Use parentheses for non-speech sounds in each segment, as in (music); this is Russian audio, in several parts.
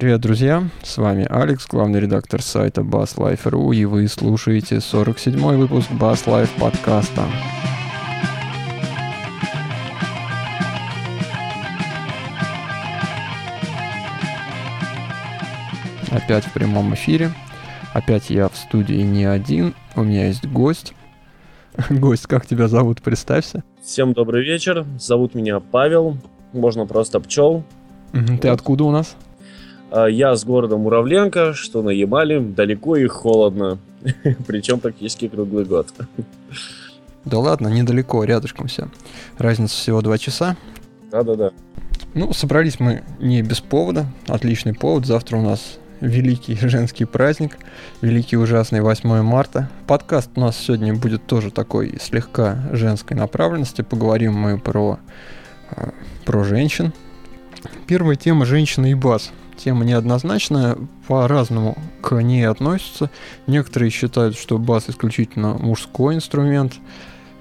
Привет, друзья! С вами Алекс, главный редактор сайта BassLife.ru, и вы слушаете 47-й выпуск Bass Life подкаста. Опять в прямом эфире. Опять я в студии не один. У меня есть гость. (laughs) Гость, как тебя зовут? Представься. Всем добрый вечер. Зовут меня Павел. Можно просто пчел. Ты откуда у нас? А, я с города Муравленко, что на Ямале, далеко и холодно. (laughs) Причем практически круглый год. Да ладно, недалеко, рядышком все. Разница всего два часа. Да-да-да. Ну, собрались мы не без повода. Отличный повод. Завтра у нас великий (laughs) женский праздник, великий ужасный 8 марта. Подкаст у нас сегодня будет тоже такой слегка женской направленности. Поговорим мы про, э, про женщин. Первая тема «Женщина и бас». Тема неоднозначная, по-разному к ней относятся. Некоторые считают, что бас исключительно мужской инструмент.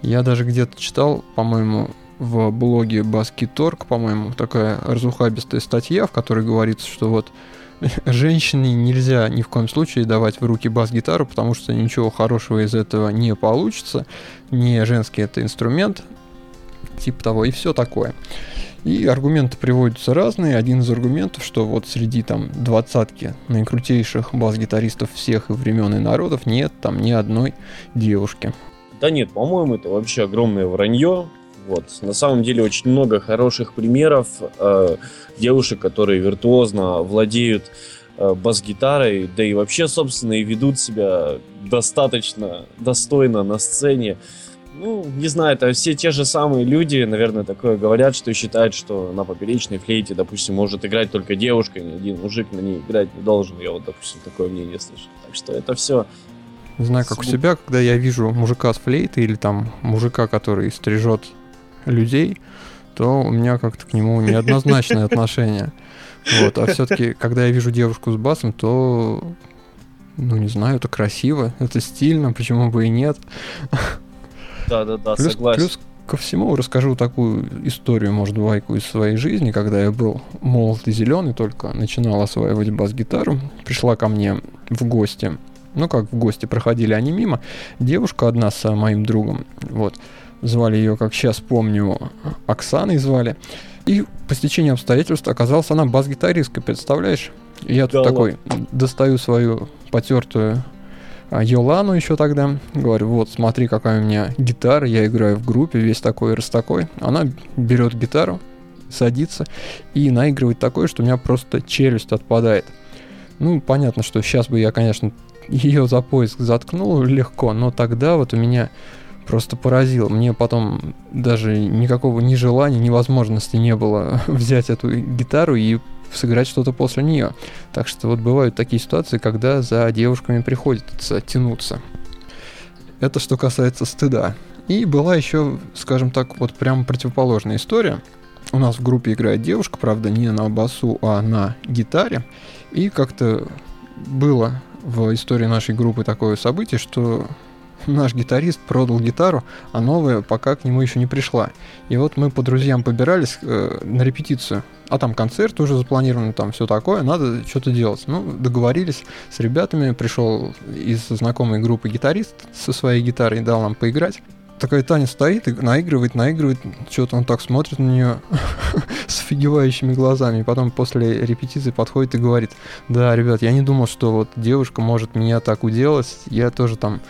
Я даже где-то читал, по-моему, в блоге Баскиторг, по-моему, такая разухабистая статья, в которой говорится, что вот (laughs) женщине нельзя ни в коем случае давать в руки бас-гитару, потому что ничего хорошего из этого не получится. Не женский это инструмент, типа того, и все такое. И аргументы приводятся разные. Один из аргументов, что вот среди там двадцатки наикрутейших бас-гитаристов всех и времен и народов нет там ни одной девушки. Да нет, по-моему, это вообще огромное вранье. Вот. На самом деле очень много хороших примеров э, девушек, которые виртуозно владеют э, бас-гитарой, да и вообще, собственно, и ведут себя достаточно достойно на сцене. Ну, не знаю, это все те же самые люди, наверное, такое говорят, что считают, что на поперечной флейте, допустим, может играть только девушка, ни один мужик на ней играть не должен. Я вот, допустим, такое мнение слышу. Так что это все знаю, как у себя, когда я вижу мужика с флейтой или там мужика, который стрижет людей, то у меня как-то к нему неоднозначное (laughs) отношение. Вот, а все-таки, когда я вижу девушку с басом, то, ну, не знаю, это красиво, это стильно, почему бы и нет. (laughs) Да-да-да, согласен. Плюс ко всему расскажу такую историю, может, байку из своей жизни, когда я был молод и зеленый, только начинал осваивать бас-гитару, пришла ко мне в гости, ну как в гости, проходили они мимо, девушка одна с моим другом, вот, звали ее, как сейчас помню, Оксаной звали. И по стечению обстоятельств оказалась она бас-гитаристкой, представляешь? Я тут да такой ладно. достаю свою потертую а, Йолану еще тогда. Говорю, вот, смотри, какая у меня гитара, я играю в группе, весь такой раз такой. Она берет гитару, садится и наигрывает такое, что у меня просто челюсть отпадает. Ну, понятно, что сейчас бы я, конечно, ее за поиск заткнул легко, но тогда вот у меня просто поразил. Мне потом даже никакого ни желания, ни возможности не было (laughs) взять эту гитару и сыграть что-то после нее. Так что вот бывают такие ситуации, когда за девушками приходится тянуться. Это что касается стыда. И была еще, скажем так, вот прям противоположная история. У нас в группе играет девушка, правда, не на басу, а на гитаре. И как-то было в истории нашей группы такое событие, что наш гитарист продал гитару, а новая пока к нему еще не пришла. И вот мы по друзьям побирались э, на репетицию. А там концерт уже запланирован, там все такое, надо что-то делать. Ну, договорились с ребятами, пришел из знакомой группы гитарист со своей гитарой, дал нам поиграть такая Таня стоит и наигрывает, наигрывает, что-то он так смотрит на нее (laughs) с офигевающими глазами. И потом после репетиции подходит и говорит, да, ребят, я не думал, что вот девушка может меня так уделать. Я тоже там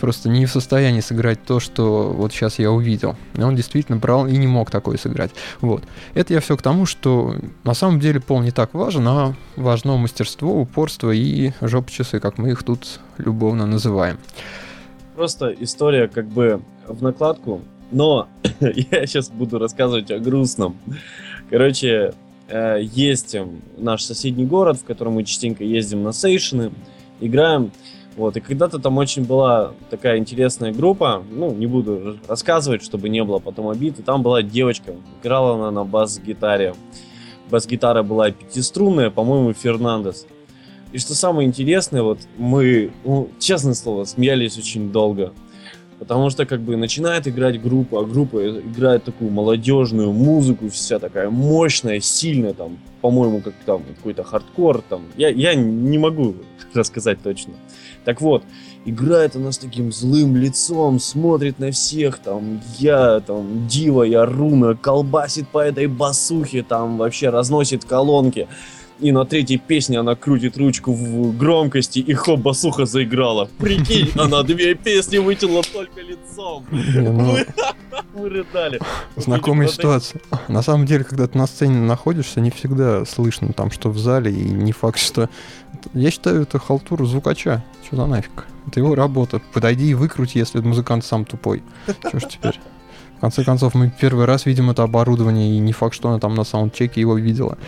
просто не в состоянии сыграть то, что вот сейчас я увидел. И он действительно брал и не мог такое сыграть. Вот. Это я все к тому, что на самом деле пол не так важен, а важно мастерство, упорство и жоп-часы, как мы их тут любовно называем просто история как бы в накладку, но (laughs) я сейчас буду рассказывать о грустном. Короче, э, есть наш соседний город, в котором мы частенько ездим на сейшены, играем. Вот, и когда-то там очень была такая интересная группа, ну, не буду рассказывать, чтобы не было потом обид, и там была девочка, играла она на бас-гитаре. Бас-гитара была пятиструнная, по-моему, Фернандес. И что самое интересное, вот мы, ну, честное слово, смеялись очень долго. Потому что как бы начинает играть группа, а группа играет такую молодежную музыку, вся такая мощная, сильная, там, по-моему, как там какой-то хардкор, там, я, я не могу (laughs) рассказать точно. Так вот, играет она с таким злым лицом, смотрит на всех, там, я, там, Дива, я Руна, колбасит по этой басухе, там, вообще разносит колонки. И на третьей песне она крутит ручку в громкости, и хоп, басуха заиграла. Прикинь, она две песни вытянула только лицом. Ну, (laughs) Мы рыдали. Знакомая ситуация. На самом деле, когда ты на сцене находишься, не всегда слышно там, что в зале, и не факт, что... Я считаю, это халтура звукача. Что за нафиг? Это его работа. Подойди и выкрути, если музыкант сам тупой. Что ж теперь? В конце концов, мы первый раз видим это оборудование, и не факт, что она там на саундчеке его видела.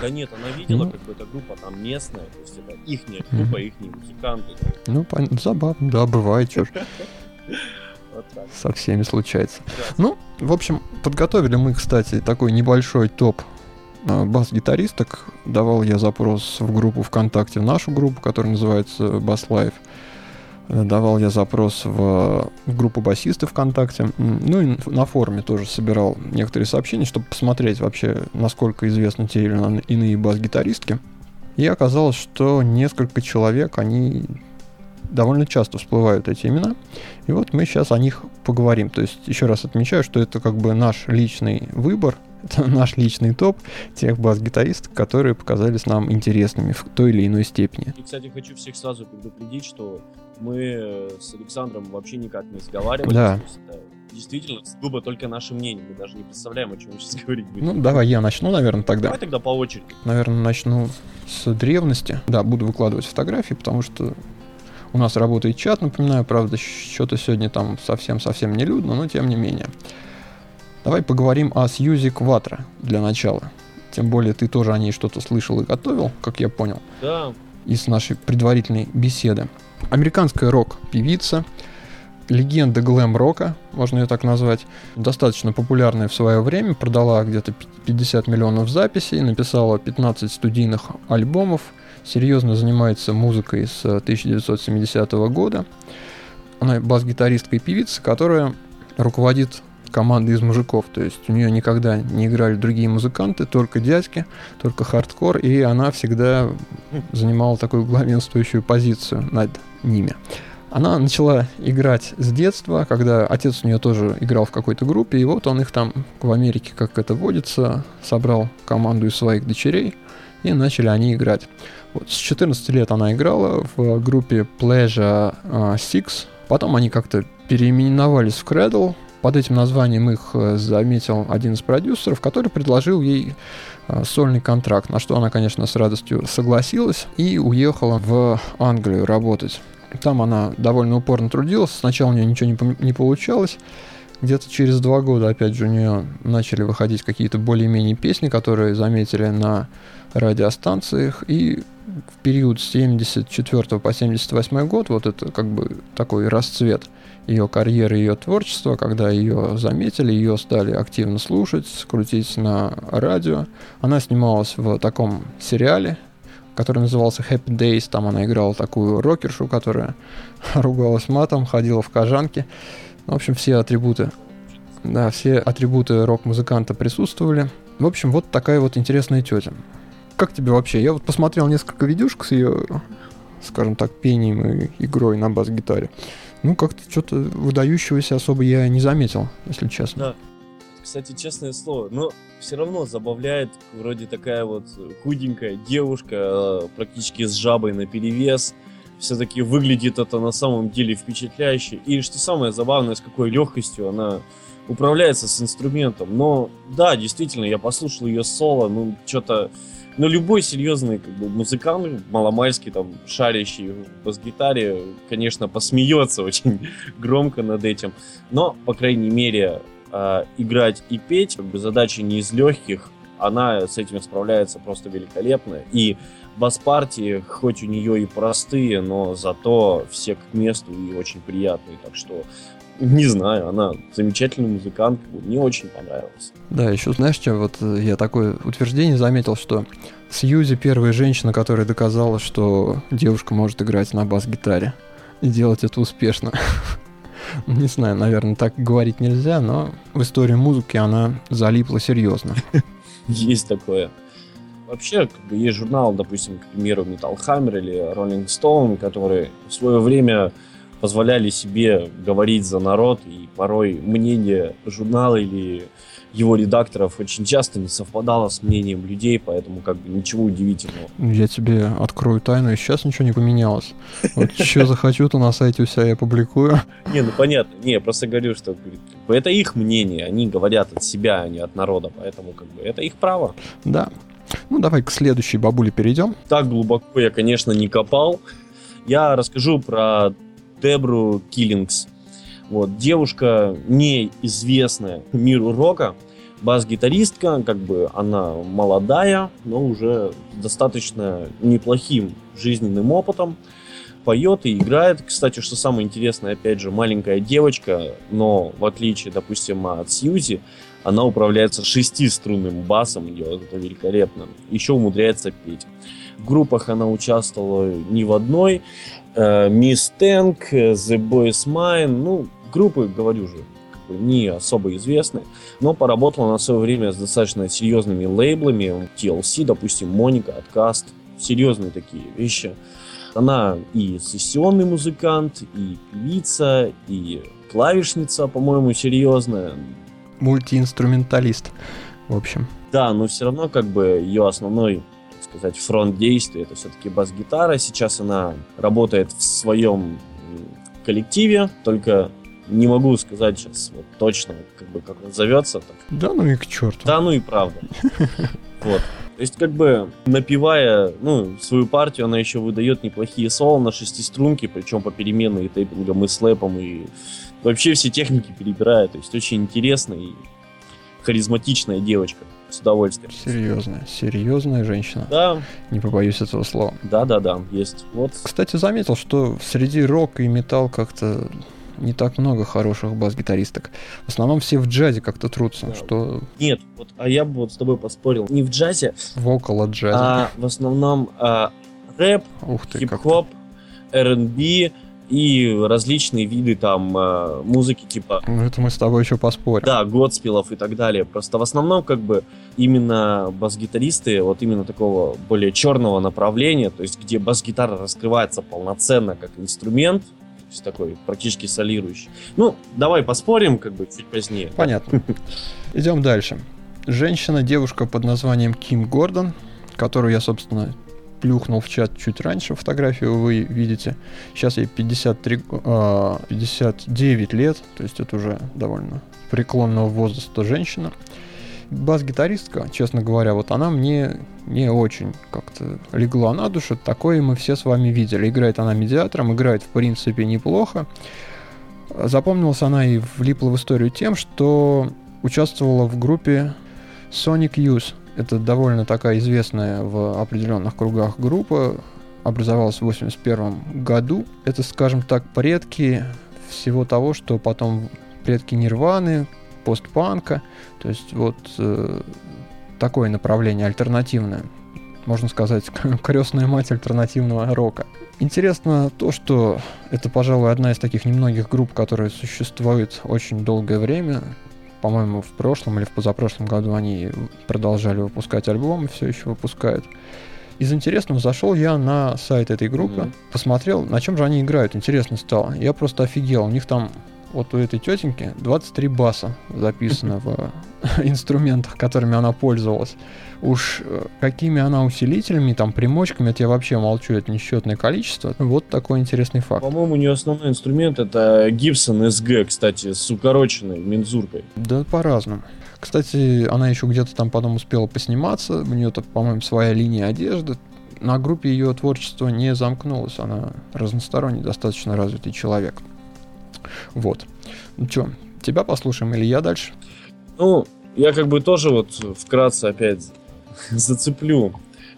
Да нет, она видела, Ну. как бы эта группа там местная, то есть это ихняя группа, ихние музыканты. Ну, пон- забавно, да, бывает, ж. (laughs) Вот. Со всеми случается. Да. Ну, в общем, подготовили мы, кстати, такой небольшой топ э, бас-гитаристок. Давал я запрос в группу ВКонтакте, в нашу группу, которая называется Bass Life. Давал я запрос в, группу басисты ВКонтакте. Ну и на форуме тоже собирал некоторые сообщения, чтобы посмотреть вообще, насколько известны те или иные бас-гитаристки. И оказалось, что несколько человек, они довольно часто всплывают эти имена. И вот мы сейчас о них поговорим. То есть еще раз отмечаю, что это как бы наш личный выбор, (laughs) это наш личный топ тех бас-гитаристов, которые показались нам интересными в той или иной степени. И, кстати, хочу всех сразу предупредить, что мы э, с Александром вообще никак не сговаривались. Да. То есть это действительно сугубо только наше мнение. Мы даже не представляем, о чем мы сейчас (laughs) говорить будем. Ну, давай я начну, наверное, тогда. Давай тогда по очереди. Наверное, начну с древности. Да, буду выкладывать фотографии, потому что у нас работает чат, напоминаю, правда, что-то сегодня там совсем-совсем не людно, но тем не менее. Давай поговорим о Сьюзи Кватро для начала. Тем более ты тоже о ней что-то слышал и готовил, как я понял, Да, из нашей предварительной беседы. Американская рок-певица, легенда глэм-рока, можно ее так назвать, достаточно популярная в свое время, продала где-то 50 миллионов записей, написала 15 студийных альбомов, серьезно занимается музыкой с 1970 года. Она бас-гитаристка и певица, которая руководит командой из мужиков, то есть у нее никогда не играли другие музыканты, только дядьки, только хардкор, и она всегда занимала такую главенствующую позицию над ними. Она начала играть с детства, когда отец у нее тоже играл в какой-то группе, и вот он их там в Америке, как это водится, собрал команду из своих дочерей, и начали они играть. Вот, с 14 лет она играла в группе Pleasure а, Six, потом они как-то переименовались в Cradle, под этим названием их э, заметил один из продюсеров, который предложил ей э, сольный контракт, на что она, конечно, с радостью согласилась и уехала в Англию работать. Там она довольно упорно трудилась, сначала у нее ничего не, не получалось, где-то через два года, опять же, у нее начали выходить какие-то более-менее песни, которые заметили на радиостанциях, и в период с 74 по 78 год, вот это как бы такой расцвет ее карьеры, ее творчества, когда ее заметили, ее стали активно слушать, крутить на радио. Она снималась в таком сериале, который назывался Happy Days. Там она играла такую рокершу, которая (laughs) ругалась матом, ходила в кожанке. В общем, все атрибуты, да, все атрибуты рок-музыканта присутствовали. В общем, вот такая вот интересная тетя. Как тебе вообще? Я вот посмотрел несколько видюшек с ее, скажем так, пением и игрой на бас-гитаре. Ну, как-то что-то выдающегося особо я не заметил, если честно. Да. Кстати, честное слово, но все равно забавляет вроде такая вот худенькая девушка, э, практически с жабой на перевес. Все-таки выглядит это на самом деле впечатляюще. И что самое забавное, с какой легкостью она управляется с инструментом. Но да, действительно, я послушал ее соло, ну что-то... Ну, любой серьезный как бы, музыкант, маломальский, там, шарящий в бас-гитаре, конечно, посмеется (laughs) очень громко над этим. Но, по крайней мере, э, играть и петь, как бы задача не из легких, она с этим справляется просто великолепно. И бас-партии, хоть у нее и простые, но зато все к месту и очень приятные. Так что, не знаю, она замечательный музыкант, мне очень понравилось. Да, еще знаешь, что вот э, я такое утверждение заметил, что Сьюзи первая женщина, которая доказала, что девушка может играть на бас-гитаре и делать это успешно. (laughs) Не знаю, наверное, так говорить нельзя, но в истории музыки она залипла серьезно. (laughs) Есть такое. Вообще, как бы есть журнал, допустим, к примеру, Metal Hammer или Rolling Stone, которые в свое время позволяли себе говорить за народ, и порой мнение журнала или его редакторов очень часто не совпадало с мнением людей, поэтому как бы ничего удивительного. Я тебе открою тайну, и сейчас ничего не поменялось. Вот что захочу, то на сайте у себя я публикую. Не, ну понятно. Не, я просто говорю, что это их мнение, они говорят от себя, а не от народа, поэтому как бы это их право. Да. Ну давай к следующей бабуле перейдем. Так глубоко я, конечно, не копал. Я расскажу про Дебру Киллингс. Вот, девушка неизвестная миру рока, бас-гитаристка, как бы она молодая, но уже достаточно неплохим жизненным опытом. Поет и играет. Кстати, что самое интересное, опять же, маленькая девочка, но в отличие, допустим, от Сьюзи, она управляется шестиструнным басом, делает это великолепно. Еще умудряется петь. В группах она участвовала не в одной. Мисс Тэнк, The Boys Mine, ну, группы, говорю же, не особо известны, но поработала на свое время с достаточно серьезными лейблами, TLC, допустим, Моника, Откаст, серьезные такие вещи. Она и сессионный музыкант, и певица, и клавишница, по-моему, серьезная. Мультиинструменталист, в общем. Да, но все равно как бы ее основной сказать, фронт действия, это все-таки бас-гитара. Сейчас она работает в своем коллективе, только не могу сказать сейчас вот точно, как бы как он зовется. Так. Да ну и к черту. Да ну и правда. (laughs) Вот. То есть, как бы, напевая, ну, свою партию, она еще выдает неплохие соло на шестиструнке, причем по переменной и тейпингом, и слэпом, и вообще все техники перебирает. То есть, очень интересная и харизматичная девочка. С удовольствием. Серьезная, серьезная женщина. Да. Не побоюсь этого слова. Да, да, да, есть. Вот. Кстати, заметил, что среди рок и металл как-то не так много хороших бас-гитаристок. В основном все в джазе как-то трутся, да. что... Нет, вот, а я бы вот с тобой поспорил. Не в джазе, в около джазе. а в основном а, рэп, хип-хоп, R&B и различные виды там а, музыки типа... Ну, это мы с тобой еще поспорим. Да, Годспилов и так далее. Просто в основном как бы именно бас-гитаристы вот именно такого более черного направления, то есть где бас-гитара раскрывается полноценно как инструмент, есть такой практически солирующий. Ну, давай поспорим, как бы чуть позднее. Понятно. Идем дальше. Женщина, девушка под названием Ким Гордон, которую я, собственно, плюхнул в чат чуть раньше, фотографию вы видите. Сейчас ей 53, 59 а, лет, то есть это уже довольно преклонного возраста женщина бас-гитаристка, честно говоря, вот она мне не очень как-то легла на душу. Такое мы все с вами видели. Играет она медиатором, играет в принципе неплохо. Запомнилась она и влипла в историю тем, что участвовала в группе Sonic Youth. Это довольно такая известная в определенных кругах группа. Образовалась в 1981 году. Это, скажем так, предки всего того, что потом предки Нирваны, постпанка. То есть вот э, такое направление альтернативное. Можно сказать, (laughs) крестная мать альтернативного рока. Интересно то, что это, пожалуй, одна из таких немногих групп, которые существуют очень долгое время. По-моему, в прошлом или в позапрошлом году они продолжали выпускать альбомы, все еще выпускают. Из интересного зашел я на сайт этой группы, mm-hmm. посмотрел, на чем же они играют. Интересно стало. Я просто офигел. У них там вот у этой тетеньки 23 баса записано (laughs) в (laughs) инструментах, которыми она пользовалась. Уж э, какими она усилителями, там, примочками, это я вообще молчу, это несчетное количество. Вот такой интересный факт. По-моему, у нее основной инструмент это Gibson SG, кстати, с укороченной мензуркой. Да, по-разному. Кстати, она еще где-то там потом успела посниматься, у нее-то, по-моему, своя линия одежды. На группе ее творчество не замкнулось, она разносторонний, достаточно развитый человек. Вот. Ну что, тебя послушаем или я дальше? Ну, я как бы тоже вот вкратце опять (laughs) зацеплю.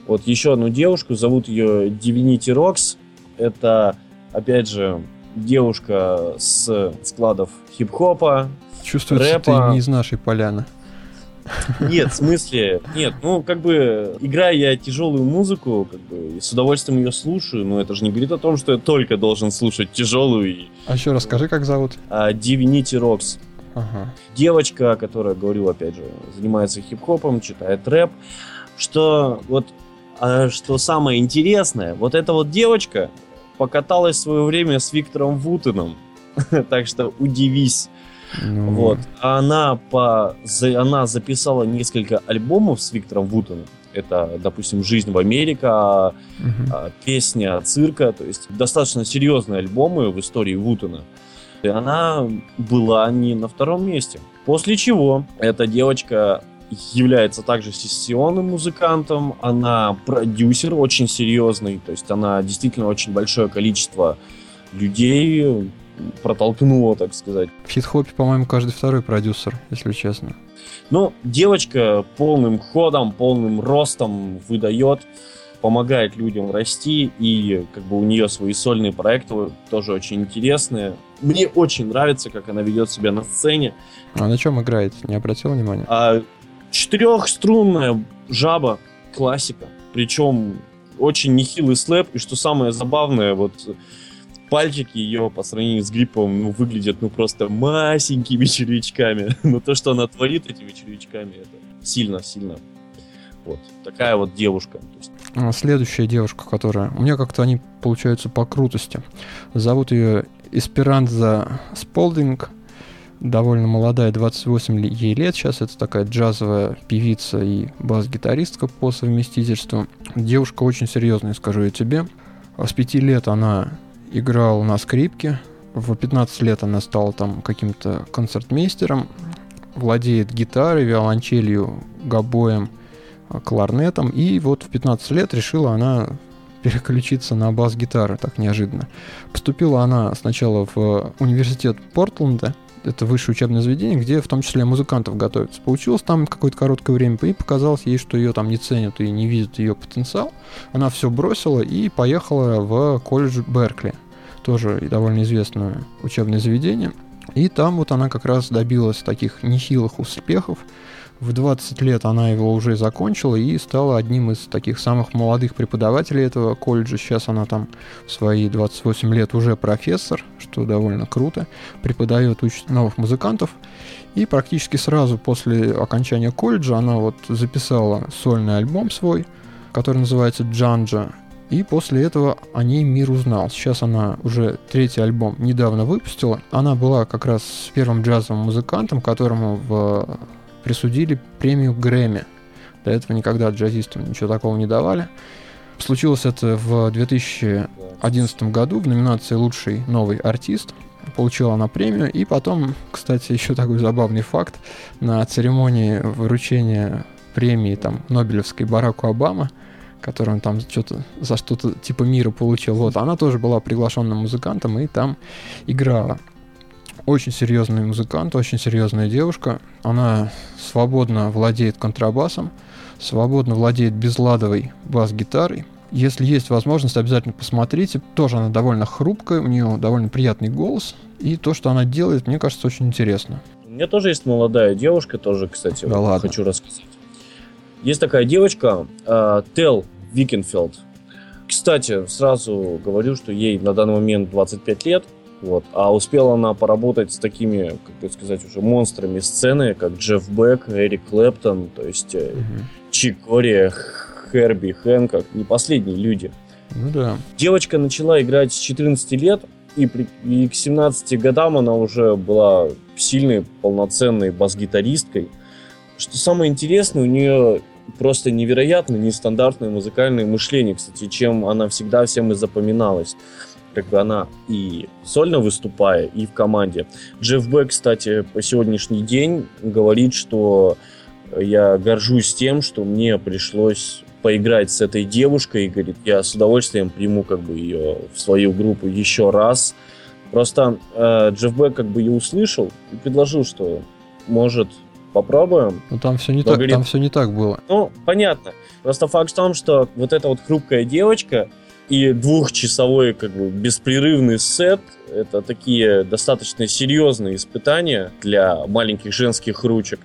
Вот еще одну девушку, зовут ее Divinity Rocks. Это, опять же, девушка с складов хип-хопа, Чувствуется, рэпа. ты не из нашей поляны. Нет, в (laughs) смысле, нет, ну, как бы, играя я тяжелую музыку, как бы, с удовольствием ее слушаю, но это же не говорит о том, что я только должен слушать тяжелую. А еще расскажи, как зовут? А, Divinity Rocks. Ага. Девочка, которая, говорю, опять же, занимается хип-хопом, читает рэп, что вот, а, что самое интересное, вот эта вот девочка покаталась в свое время с Виктором Вутеном, (laughs) так что удивись. Ну... Вот. Она, по, она записала несколько альбомов с Виктором Вутоном. Это, допустим, «Жизнь в Америке», угу. песня «Цирка», то есть достаточно серьезные альбомы в истории Вутона. И она была не на втором месте. После чего эта девочка является также сессионным музыкантом, она продюсер очень серьезный, то есть она действительно очень большое количество людей протолкнуло, так сказать. В хит-хопе, по-моему, каждый второй продюсер, если честно. Ну, девочка полным ходом, полным ростом выдает, помогает людям расти, и как бы у нее свои сольные проекты тоже очень интересные. Мне очень нравится, как она ведет себя на сцене. А на чем играет? Не обратил внимания? А, четырехструнная жаба, классика. Причем очень нехилый слэп, и что самое забавное, вот пальчики ее по сравнению с гриппом ну, выглядят ну просто масенькими (laughs) червячками. Но то, что она творит этими червячками, это сильно-сильно. Вот. Такая вот девушка. А, следующая девушка, которая... У меня как-то они получаются по крутости. Зовут ее Эсперанза Сполдинг. Довольно молодая, 28 ей лет. Сейчас это такая джазовая певица и бас-гитаристка по совместительству. Девушка очень серьезная, скажу я тебе. С пяти лет она играл на скрипке. В 15 лет она стала там каким-то концертмейстером. Владеет гитарой, виолончелью, гобоем, а, кларнетом. И вот в 15 лет решила она переключиться на бас-гитару так неожиданно. Поступила она сначала в университет Портленда, это высшее учебное заведение, где в том числе музыкантов готовятся. Поучилась там какое-то короткое время, и показалось ей, что ее там не ценят и не видят ее потенциал. Она все бросила и поехала в колледж Беркли, тоже довольно известное учебное заведение. И там вот она как раз добилась таких нехилых успехов. В 20 лет она его уже закончила и стала одним из таких самых молодых преподавателей этого колледжа. Сейчас она там в свои 28 лет уже профессор, что довольно круто. Преподает, учит новых музыкантов. И практически сразу после окончания колледжа она вот записала сольный альбом свой, который называется «Джанджа». И после этого о ней мир узнал. Сейчас она уже третий альбом недавно выпустила. Она была как раз первым джазовым музыкантом, которому в присудили премию Грэмми. До этого никогда джазистам ничего такого не давали. Случилось это в 2011 году в номинации «Лучший новый артист». Получила она премию. И потом, кстати, (laughs) еще такой забавный факт. На церемонии вручения премии там, Нобелевской Бараку Обама, который он там что-то за что-то типа мира получил, вот, она тоже была приглашенным музыкантом и там играла. Очень серьезный музыкант, очень серьезная девушка. Она свободно владеет контрабасом, свободно владеет безладовой бас-гитарой. Если есть возможность, обязательно посмотрите. Тоже она довольно хрупкая, у нее довольно приятный голос. И то, что она делает, мне кажется, очень интересно. У меня тоже есть молодая девушка, тоже, кстати, да вот ладно. хочу рассказать. Есть такая девочка, э, Тал Вилкенфельд. Кстати, сразу говорю, что ей на данный момент 25 лет. Вот. А успела она поработать с такими, как бы сказать, уже монстрами сцены, как Джефф Бек, Эрик Клэптон, то есть угу. Чик Кориа, Херби Хэнкок, не последние люди. Ну да. Девочка начала играть с 14 лет, и, при, и к 17 годам она уже была сильной, полноценной бас-гитаристкой. Что самое интересное, у нее просто невероятно нестандартное музыкальное мышление, кстати, чем она всегда всем и запоминалась как бы она и сольно выступая, и в команде. Джефф Бек, кстати, по сегодняшний день говорит, что я горжусь тем, что мне пришлось поиграть с этой девушкой, и говорит, я с удовольствием приму как бы ее в свою группу еще раз. Просто э, Джефф Бек как бы ее услышал и предложил, что может попробуем. Ну там все не так, говорит, там все не так было. Ну понятно. Просто факт в том, что вот эта вот хрупкая девочка, и двухчасовой как бы беспрерывный сет это такие достаточно серьезные испытания для маленьких женских ручек.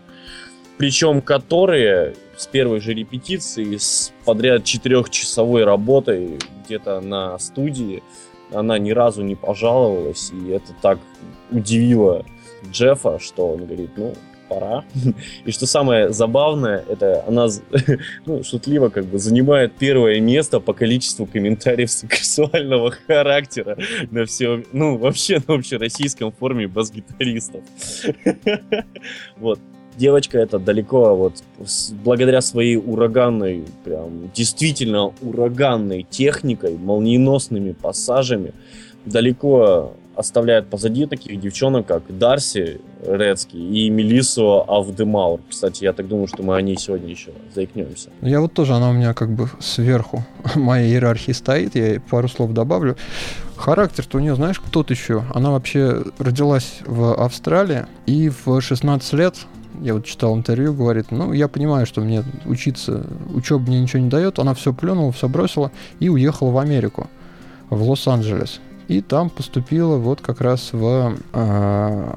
причем которые с первой же репетиции, с подряд четырехчасовой работой где-то на студии, она ни разу не пожаловалась, и это так удивило Джеффа, что он говорит, ну, пора. И что самое забавное, это она, (laughs) ну, шутливо как бы занимает первое место по количеству комментариев сексуального характера на все, ну, вообще на общероссийском форуме бас-гитаристов. (laughs) Вот. Девочка это далеко, вот, благодаря своей ураганной, прям, действительно ураганной техникой, молниеносными пассажами, далеко оставляет позади таких девчонок, как Дарси Рецкий и Мелиссу Авдемаур. Кстати, я так думаю, что мы о ней сегодня еще заикнемся. Я вот тоже, она у меня как бы сверху (laughs) моей иерархии стоит, я пару слов добавлю. Характер-то у нее, знаешь, кто-то еще. Она вообще родилась в Австралии и в 16 лет я вот читал интервью, говорит, ну, я понимаю, что мне учиться, учеба мне ничего не дает, она все плюнула, все бросила и уехала в Америку, в Лос-Анджелес и там поступила вот как раз в, э,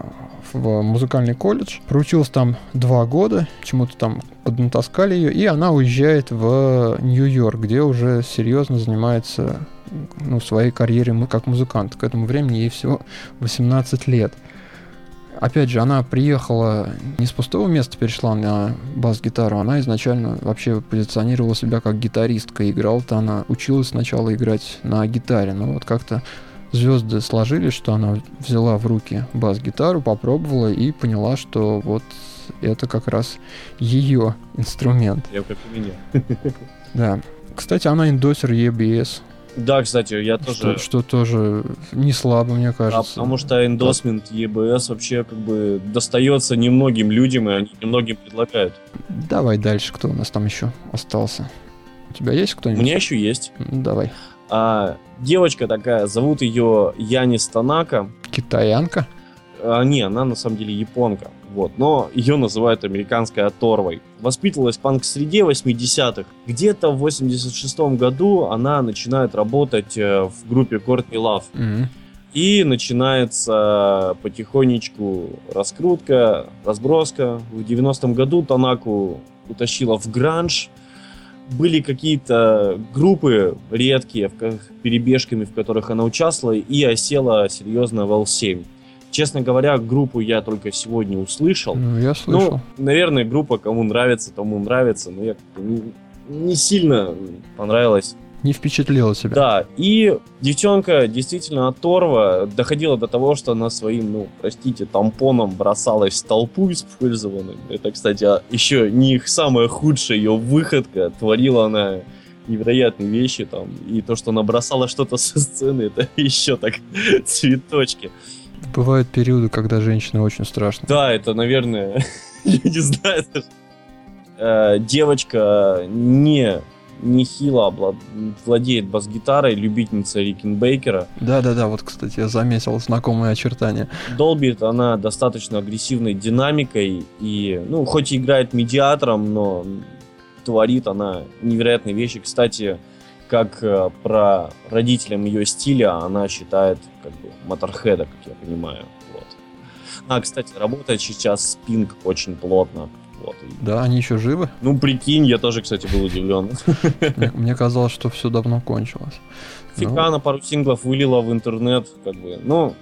в музыкальный колледж. Проучилась там два года, чему-то там поднатаскали ее, и она уезжает в Нью-Йорк, где уже серьезно занимается ну, своей карьерой как музыкант. К этому времени ей всего 18 лет. Опять же, она приехала не с пустого места, перешла на бас-гитару, она изначально вообще позиционировала себя как гитаристка. Играла-то она, училась сначала играть на гитаре, но вот как-то звезды сложились, что она взяла в руки бас-гитару, попробовала и поняла, что вот это как раз ее инструмент. Я как у меня. (laughs) Да. Кстати, она индосер EBS. Да, кстати, я тоже... Что, что тоже не слабо, мне кажется. А потому что эндосмент EBS вообще как бы достается немногим людям, и они немногим предлагают. Давай дальше, кто у нас там еще остался. У тебя есть кто-нибудь? У меня еще есть. Давай. А, девочка такая, зовут ее Яни Станака. Китаянка? А, не, она на самом деле японка. Вот, но ее называют американской оторвой. Воспитывалась в панк-среде 80-х. Где-то в 86 году она начинает работать э, в группе Courtney Love. Mm-hmm. И начинается потихонечку раскрутка, разброска. В 90-м году Танаку утащила в гранж, были какие-то группы редкие, в, перебежками, в которых она участвовала, и осела серьезно в L7. Честно говоря, группу я только сегодня услышал. Ну, я слышал. Ну, наверное, группа кому нравится, тому нравится, но я не, не сильно понравилась не впечатлила себя. Да, и девчонка действительно оторва доходила до того, что она своим, ну, простите, тампоном бросалась в толпу использованным. Это, кстати, а, еще не их самая худшая ее выходка. Творила она невероятные вещи там. И то, что она бросала что-то со сцены, это (laughs) еще так цветочки. Бывают периоды, когда женщины очень страшно. Да, это, наверное, я не знаю. Девочка не нехило владеет бас-гитарой, любительница Рикенбейкера. Да-да-да, вот, кстати, я заметил знакомые очертания. Долбит она достаточно агрессивной динамикой и, ну, хоть и играет медиатором, но творит она невероятные вещи. Кстати, как э, про родителям ее стиля, она считает как бы моторхеда, как я понимаю. Вот. А, кстати, работает сейчас Спинг очень плотно. Вот. Да, они еще живы? Ну, прикинь, я тоже, кстати, был удивлен. Мне, казалось, что все давно кончилось. Фика ну... на пару синглов вылила в интернет, как бы, ну,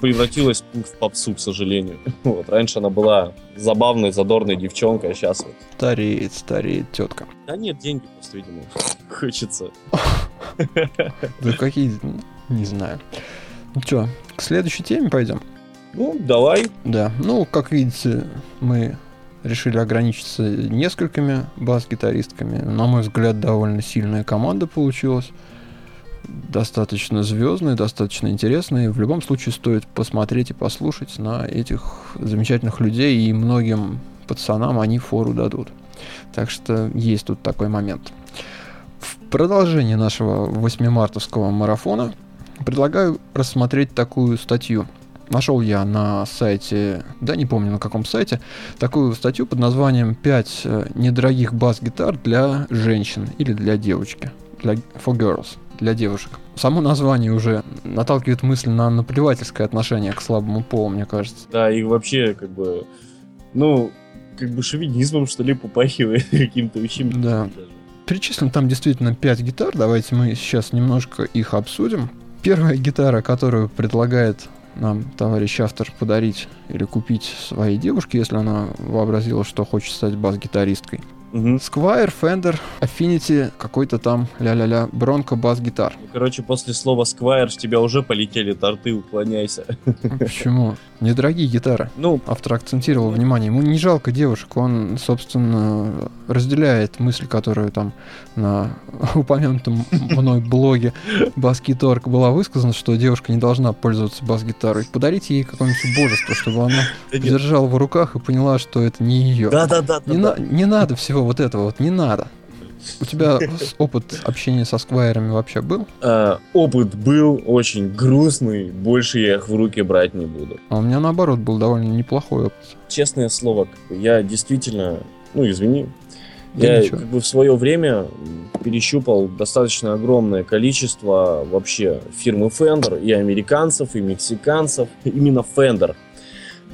превратилась в попсу, к сожалению. (laughs) Вот, раньше она была забавной, задорной девчонкой, а сейчас вот... Стареет, стареет тетка. Да нет, деньги просто, видимо, (laughs) хочется. (laughs) Да какие, не знаю. Ну что, к следующей теме пойдем? Ну, давай. Да, ну, как видите, мы решили ограничиться несколькими бас-гитаристками. На мой взгляд, довольно сильная команда получилась. Достаточно звездная, достаточно интересная. В любом случае стоит посмотреть и послушать на этих замечательных людей, и многим пацанам они фору дадут. Так что есть тут такой момент. В продолжение нашего 8-мартовского марафона предлагаю рассмотреть такую статью – нашел я на сайте, да не помню на каком сайте, такую статью под названием «5 э, недорогих бас-гитар для женщин или для девочки». Для, for girls, для девушек. Само название уже наталкивает мысль на наплевательское отношение к слабому полу, мне кажется. Да, и вообще, как бы, ну, как бы шовинизмом, что ли, попахивает (laughs) каким-то очень... Да. Перечислим там действительно 5 гитар. Давайте мы сейчас немножко их обсудим. Первая гитара, которую предлагает нам товарищ автор подарить или купить своей девушке, если она вообразила, что хочет стать бас-гитаристкой. Угу. Squire, Fender, Affinity, какой-то там ля-ля-ля, Bronco бас-гитар. Короче, после слова Squire с тебя уже полетели торты, уклоняйся. Почему? Недорогие гитары. Ну, автор акцентировал внимание. Ему не жалко девушек, он, собственно, разделяет мысль, которую там на (laughs) упомянутом мной блоге Баскиторг была высказана, что девушка не должна пользоваться бас-гитарой. Подарите ей какое-нибудь божество, чтобы она держала в руках и поняла, что это не ее. Да-да-да. Не надо всего вот этого вот не надо. У тебя опыт общения со сквайрами вообще был? Э, опыт был очень грустный, больше я их в руки брать не буду. А у меня наоборот был довольно неплохой опыт. Честное слово, я действительно, ну извини, да я ничего. как бы в свое время перещупал достаточно огромное количество вообще фирмы Fender, и американцев, и мексиканцев, именно Fender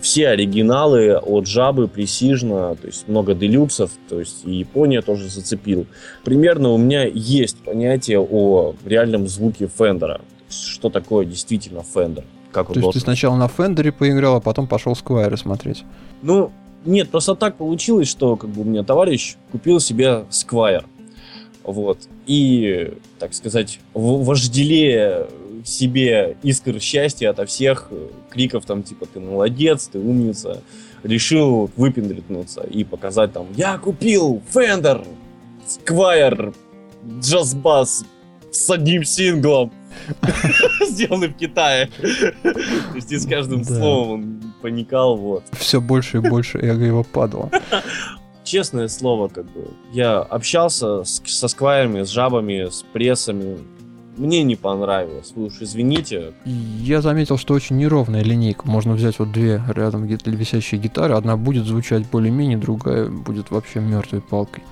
все оригиналы от Жабы, Пресижна, то есть много делюксов, то есть и Япония тоже зацепил. Примерно у меня есть понятие о реальном звуке Fender а. Что такое действительно Fender? Как то есть ты сначала на Fender е поиграл, а потом пошел Squier ы смотреть? Ну, нет, просто так получилось, что как бы у меня товарищ купил себе Squier. Вот. И, так сказать, вожделея себе искр счастья ото всех э, криков там типа ты молодец, ты умница, решил выпендритнуться и показать там я купил Fender Squire джаз-бас с одним синглом, (laughs) сделанный в Китае. То есть и с каждым словом он паникал, вот. Все больше и больше эго его падало. (laughs) Честное слово, как бы, я общался с, со сквайрами, с жабами, с прессами, мне не понравилось, вы уж извините. Я заметил, что очень неровная линейка. Можно взять вот две рядом висящие гитары. Одна будет звучать более-менее, другая будет вообще мертвой палкой.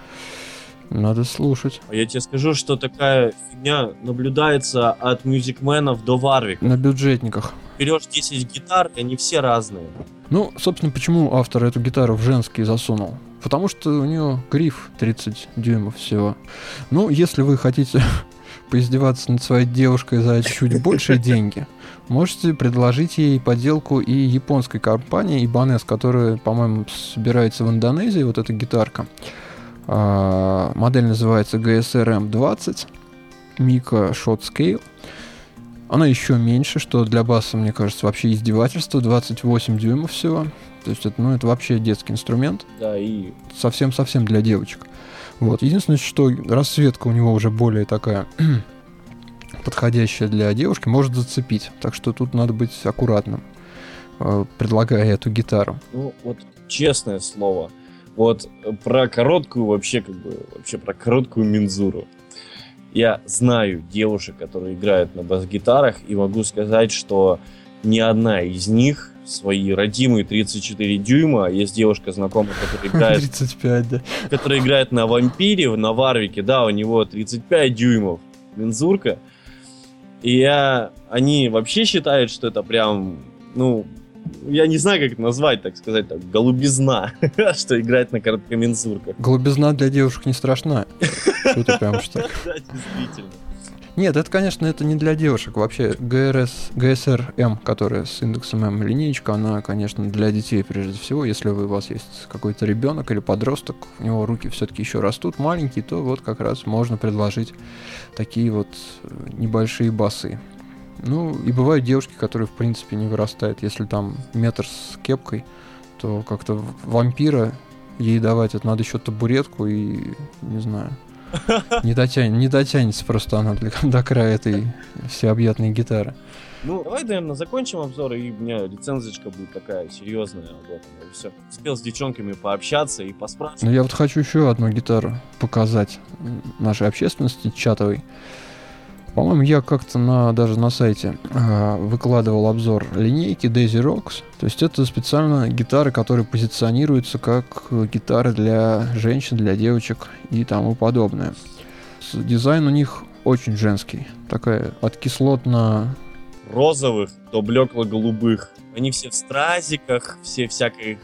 Надо слушать. А я тебе скажу, что такая фигня наблюдается от мюзикменов до варвик. На бюджетниках. Берешь 10 гитар, и они все разные. Ну, собственно, почему автор эту гитару в женский засунул? Потому что у нее гриф 30 дюймов всего. Ну, если вы хотите (laughs) поиздеваться над своей девушкой за чуть большие деньги, можете предложить ей подделку и японской компании Ibanez, которая, по-моему, собирается в Индонезии, вот эта гитарка. А, модель называется GSR M20 Mika Shot Scale. Она еще меньше, что для баса, мне кажется, вообще издевательство. 28 дюймов всего. То есть это, ну, это вообще детский инструмент. Да, и... Совсем-совсем для девочек. Вот. Единственное, что расцветка у него уже более такая (clears throat) подходящая для девушки, может зацепить. Так что тут надо быть аккуратным, э, предлагая эту гитару. Ну, вот честное слово, вот про короткую вообще, как бы, вообще про короткую мензуру. Я знаю девушек, которые играют на бас-гитарах, и могу сказать, что ни одна из них свои родимые 34 дюйма. Есть девушка знакомая, которая играет... 35, да. Которая играет на вампире, на варвике, да, у него 35 дюймов мензурка. И я... Они вообще считают, что это прям, ну, я не знаю, как это назвать, так сказать, так, голубизна, (laughs) что играть на короткомензурках. Голубизна для девушек не страшна. (laughs) Что ты прям что Да, действительно. Нет, это, конечно, это не для девушек. Вообще, ГРС, ГСР-М, которая с индексом М линейка, она, конечно, для детей прежде всего. Если у вас есть какой-то ребенок или подросток, у него руки все-таки еще растут маленькие, то вот как раз можно предложить такие вот э, небольшие басы. Ну, и бывают девушки, которые, в принципе, не вырастают. Если там метр с кепкой, то как-то вампира ей давать, это надо еще табуретку и, не знаю, (laughs) не, дотянет, не дотянется просто она для, (laughs) до края этой всеобъятной гитары. Ну, давай, наверное, закончим обзор, и у меня лицензочка будет такая серьезная об этом. И все. Успел с девчонками пообщаться и поспрашивать. Ну, я вот хочу еще одну гитару показать нашей общественности чатовой. По-моему, я как-то на, даже на сайте э, выкладывал обзор линейки Daisy Rocks. То есть это специально гитары, которые позиционируются как гитары для женщин, для девочек и тому подобное. Дизайн у них очень женский. Такая от кислотно... Розовых до блекло-голубых. Они все в стразиках, все всякой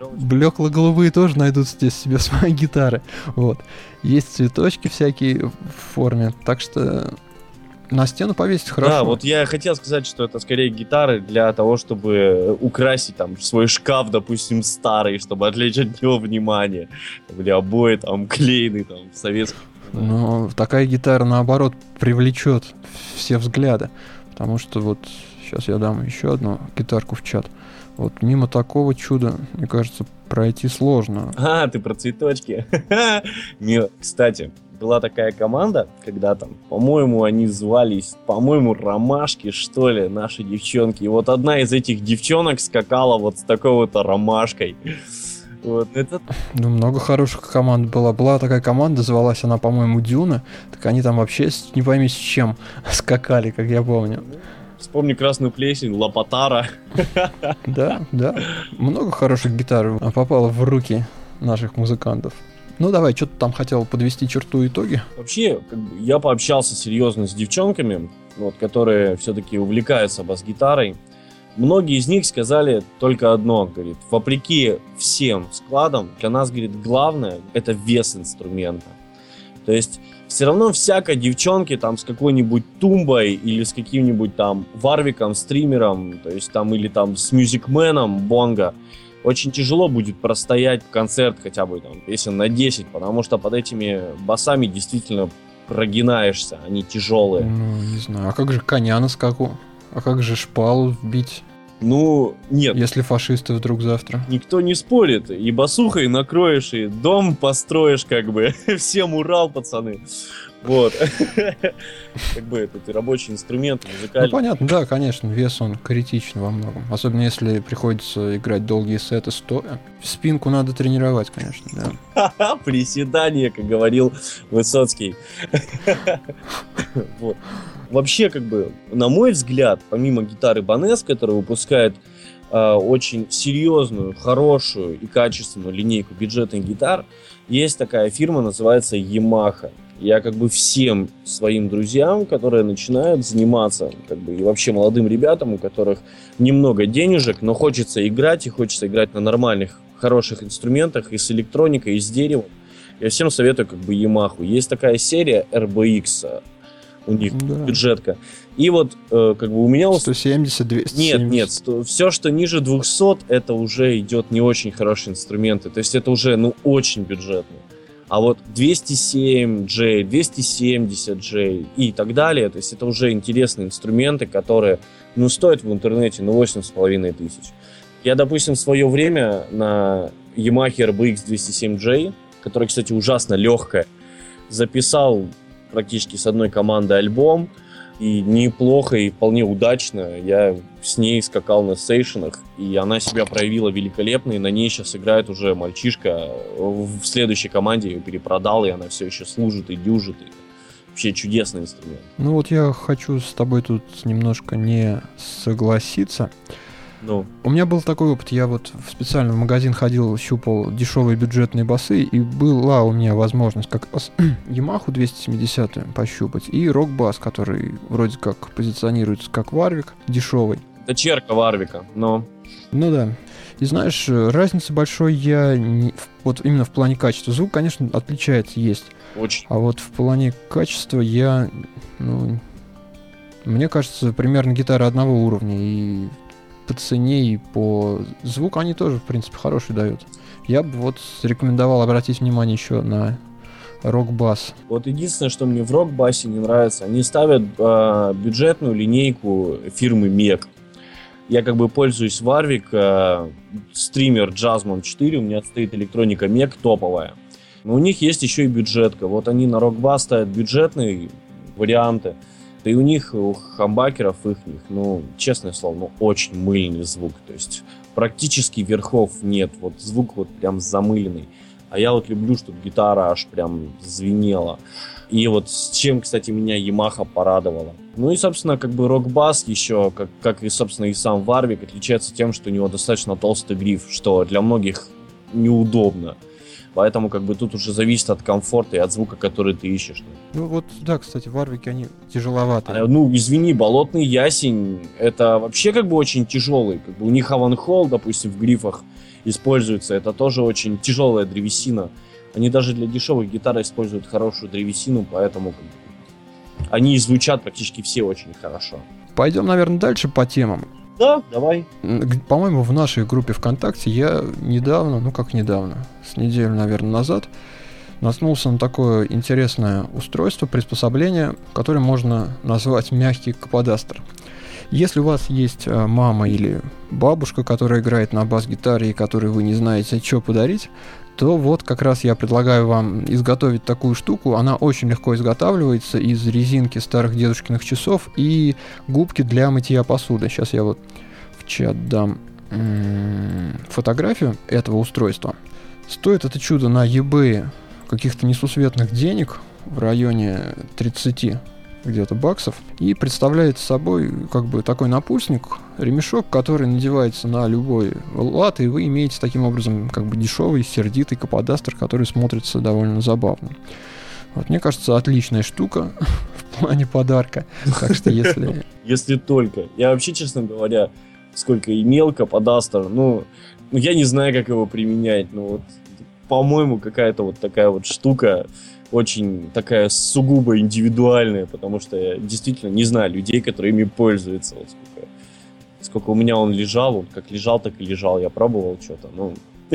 Блекло-голубые тоже найдут здесь себе свои гитары. Вот. Есть цветочки всякие в форме. Так что на стену повесить хорошо. Да, вот я хотел сказать, что это скорее гитары для того, чтобы украсить там свой шкаф, допустим, старый, чтобы отвлечь от него внимание. Или обои там клеены там советские. Но такая гитара, наоборот, привлечет все взгляды. Потому что вот сейчас я дам еще одну гитарку в чат. Вот мимо такого чуда, мне кажется, пройти сложно. А, ты про цветочки. (laughs) Кстати, была такая команда, когда там, по-моему, они звались, по-моему, Ромашки, что ли, наши девчонки. И вот одна из этих девчонок скакала вот с такой вот ромашкой. Вот, это... Ну, много хороших команд было. Была такая команда, звалась она, по-моему, Дюна. Так они там вообще не пойми с чем (laughs) скакали, как я помню. Вспомни красную плесень, Лопатара. Да, да. Много хороших гитар попало в руки наших музыкантов. Ну давай, что ты там хотел подвести черту итоги? Вообще, как бы, я пообщался серьезно с девчонками, вот, которые все-таки увлекаются бас-гитарой. Многие из них сказали только одно, говорит, вопреки всем складам, для нас, говорит, главное это вес инструмента. То есть все равно всякой девчонке там с какой-нибудь тумбой или с каким-нибудь там варвиком, стримером, то есть там или там с мюзикменом бонга, очень тяжело будет простоять концерт хотя бы там песен на 10, потому что под этими басами действительно прогинаешься, они тяжелые. Ну, не знаю. А как же коня на скаку? А как же шпалу вбить? Ну, нет. Если фашисты вдруг завтра. Никто не спорит. И басухой накроешь, и дом построишь, как бы. (laughs) Всем Урал, пацаны. (laughs) Вот. Как бы это рабочий инструмент, музыкальный. Ну, понятно, да, конечно, вес он критичен во многом. Особенно если приходится играть долгие сеты стоя. Спинку надо тренировать, конечно, да. (laughs) Приседание, как говорил Высоцкий. (laughs) Вот. Вообще, как бы, на мой взгляд, помимо гитары Банес, которая выпускает э, очень серьезную, хорошую и качественную линейку бюджетных гитар, есть такая фирма, называется Yamaha. Я как бы всем своим друзьям, которые начинают заниматься, как бы и вообще молодым ребятам, у которых немного денежек, но хочется играть и хочется играть на нормальных, хороших инструментах и с электроникой, и с деревом, я всем советую как бы Yamaha. Есть такая серия RBX, у них да. бюджетка. И вот э, как бы у меня... 170, 200. Нет, нет, сто... все, что ниже 200, это уже идет не очень хорошие инструменты. То есть это уже, ну, очень бюджетно. А вот 207J, 270J и так далее, то есть это уже интересные инструменты, которые, ну, стоят в интернете, ну, 8,5 тысяч. Я, допустим, в свое время на Yamaha RBX 207J, которая, кстати, ужасно легкая, записал практически с одной командой альбом, и неплохо, и вполне удачно. Я с ней скакал на сейшенах, и она себя проявила великолепно, и на ней сейчас играет уже мальчишка. В следующей команде ее перепродал, и она все еще служит и дюжит. И вообще чудесный инструмент. Ну вот я хочу с тобой тут немножко не согласиться. Ну. У меня был такой опыт, я вот специально в магазин ходил, щупал дешевые бюджетные басы, и была у меня возможность как Yamaha (clears throat) 270 пощупать, и рок-бас, который вроде как позиционируется как Варвик, дешевый. Дочерка Варвика, но... Ну да. И знаешь, разницы большой я не, вот именно в плане качества. Звук, конечно, отличается, есть. Очень. А вот в плане качества я, ну, мне кажется, примерно гитара одного уровня. И по цене и по звуку они тоже, в принципе, хороший дают. Я бы вот рекомендовал обратить внимание еще на рок-бас. Вот единственное, что мне в рок-басе не нравится, они ставят э, бюджетную линейку фирмы MEG. Я как бы пользуюсь Warwick, э, стример Jazzman 4, у меня стоит электроника MEG топовая. Но у них есть еще и бюджетка. Вот они на рок-бас ставят бюджетные варианты. Да и у них, у хамбакеров их, ну, честное слово, ну, очень мыльный звук. То есть практически верхов нет. Вот звук вот прям замыленный. А я вот люблю, чтобы гитара аж прям звенела. И вот с чем, кстати, меня Yamaha порадовала. Ну и, собственно, как бы рок-бас еще, как, как и, собственно, и сам Варвик, отличается тем, что у него достаточно толстый гриф, что для многих неудобно. Поэтому как бы тут уже зависит от комфорта и от звука, который ты ищешь. Ну вот, да, кстати, варвики, они тяжеловатые. А, ну, извини, болотный ясень, это вообще как бы очень тяжелый. Как бы у них аванхол, допустим, в грифах, используется. Это тоже очень тяжелая древесина. Они даже для дешевых гитар используют хорошую древесину, поэтому они звучат практически все очень хорошо. Пойдем, наверное, дальше по темам. Да, давай. По-моему, в нашей группе ВКонтакте я недавно, ну как недавно, с неделю, наверное, назад, наткнулся на такое интересное устройство, приспособление, которое можно назвать мягкий каподастер. Если у вас есть э, мама или бабушка, которая играет на бас-гитаре и которой вы не знаете, что подарить, то вот как раз я предлагаю вам изготовить такую штуку. Она очень легко изготавливается из резинки старых дедушкиных часов и губки для мытья посуды. Сейчас я вот в чат дам фотографию этого устройства. Стоит это чудо на eBay каких-то несусветных денег в районе 30 где-то баксов и представляет собой как бы такой напульсник, ремешок, который надевается на любой лад, и вы имеете таким образом как бы дешевый, сердитый каподастер, который смотрится довольно забавно. Вот, мне кажется, отличная штука (laughs) в плане подарка. Так что если... (laughs) Если только. Я вообще, честно говоря, сколько имел каподастер, ну, ну, я не знаю, как его применять, но вот, по-моему, какая-то вот такая вот штука, очень такая сугубо индивидуальная, потому что я действительно не знаю людей, которые ими пользуются. Вот сколько, сколько у меня он лежал, он как лежал, так и лежал. Я пробовал что-то, ну... (laughs)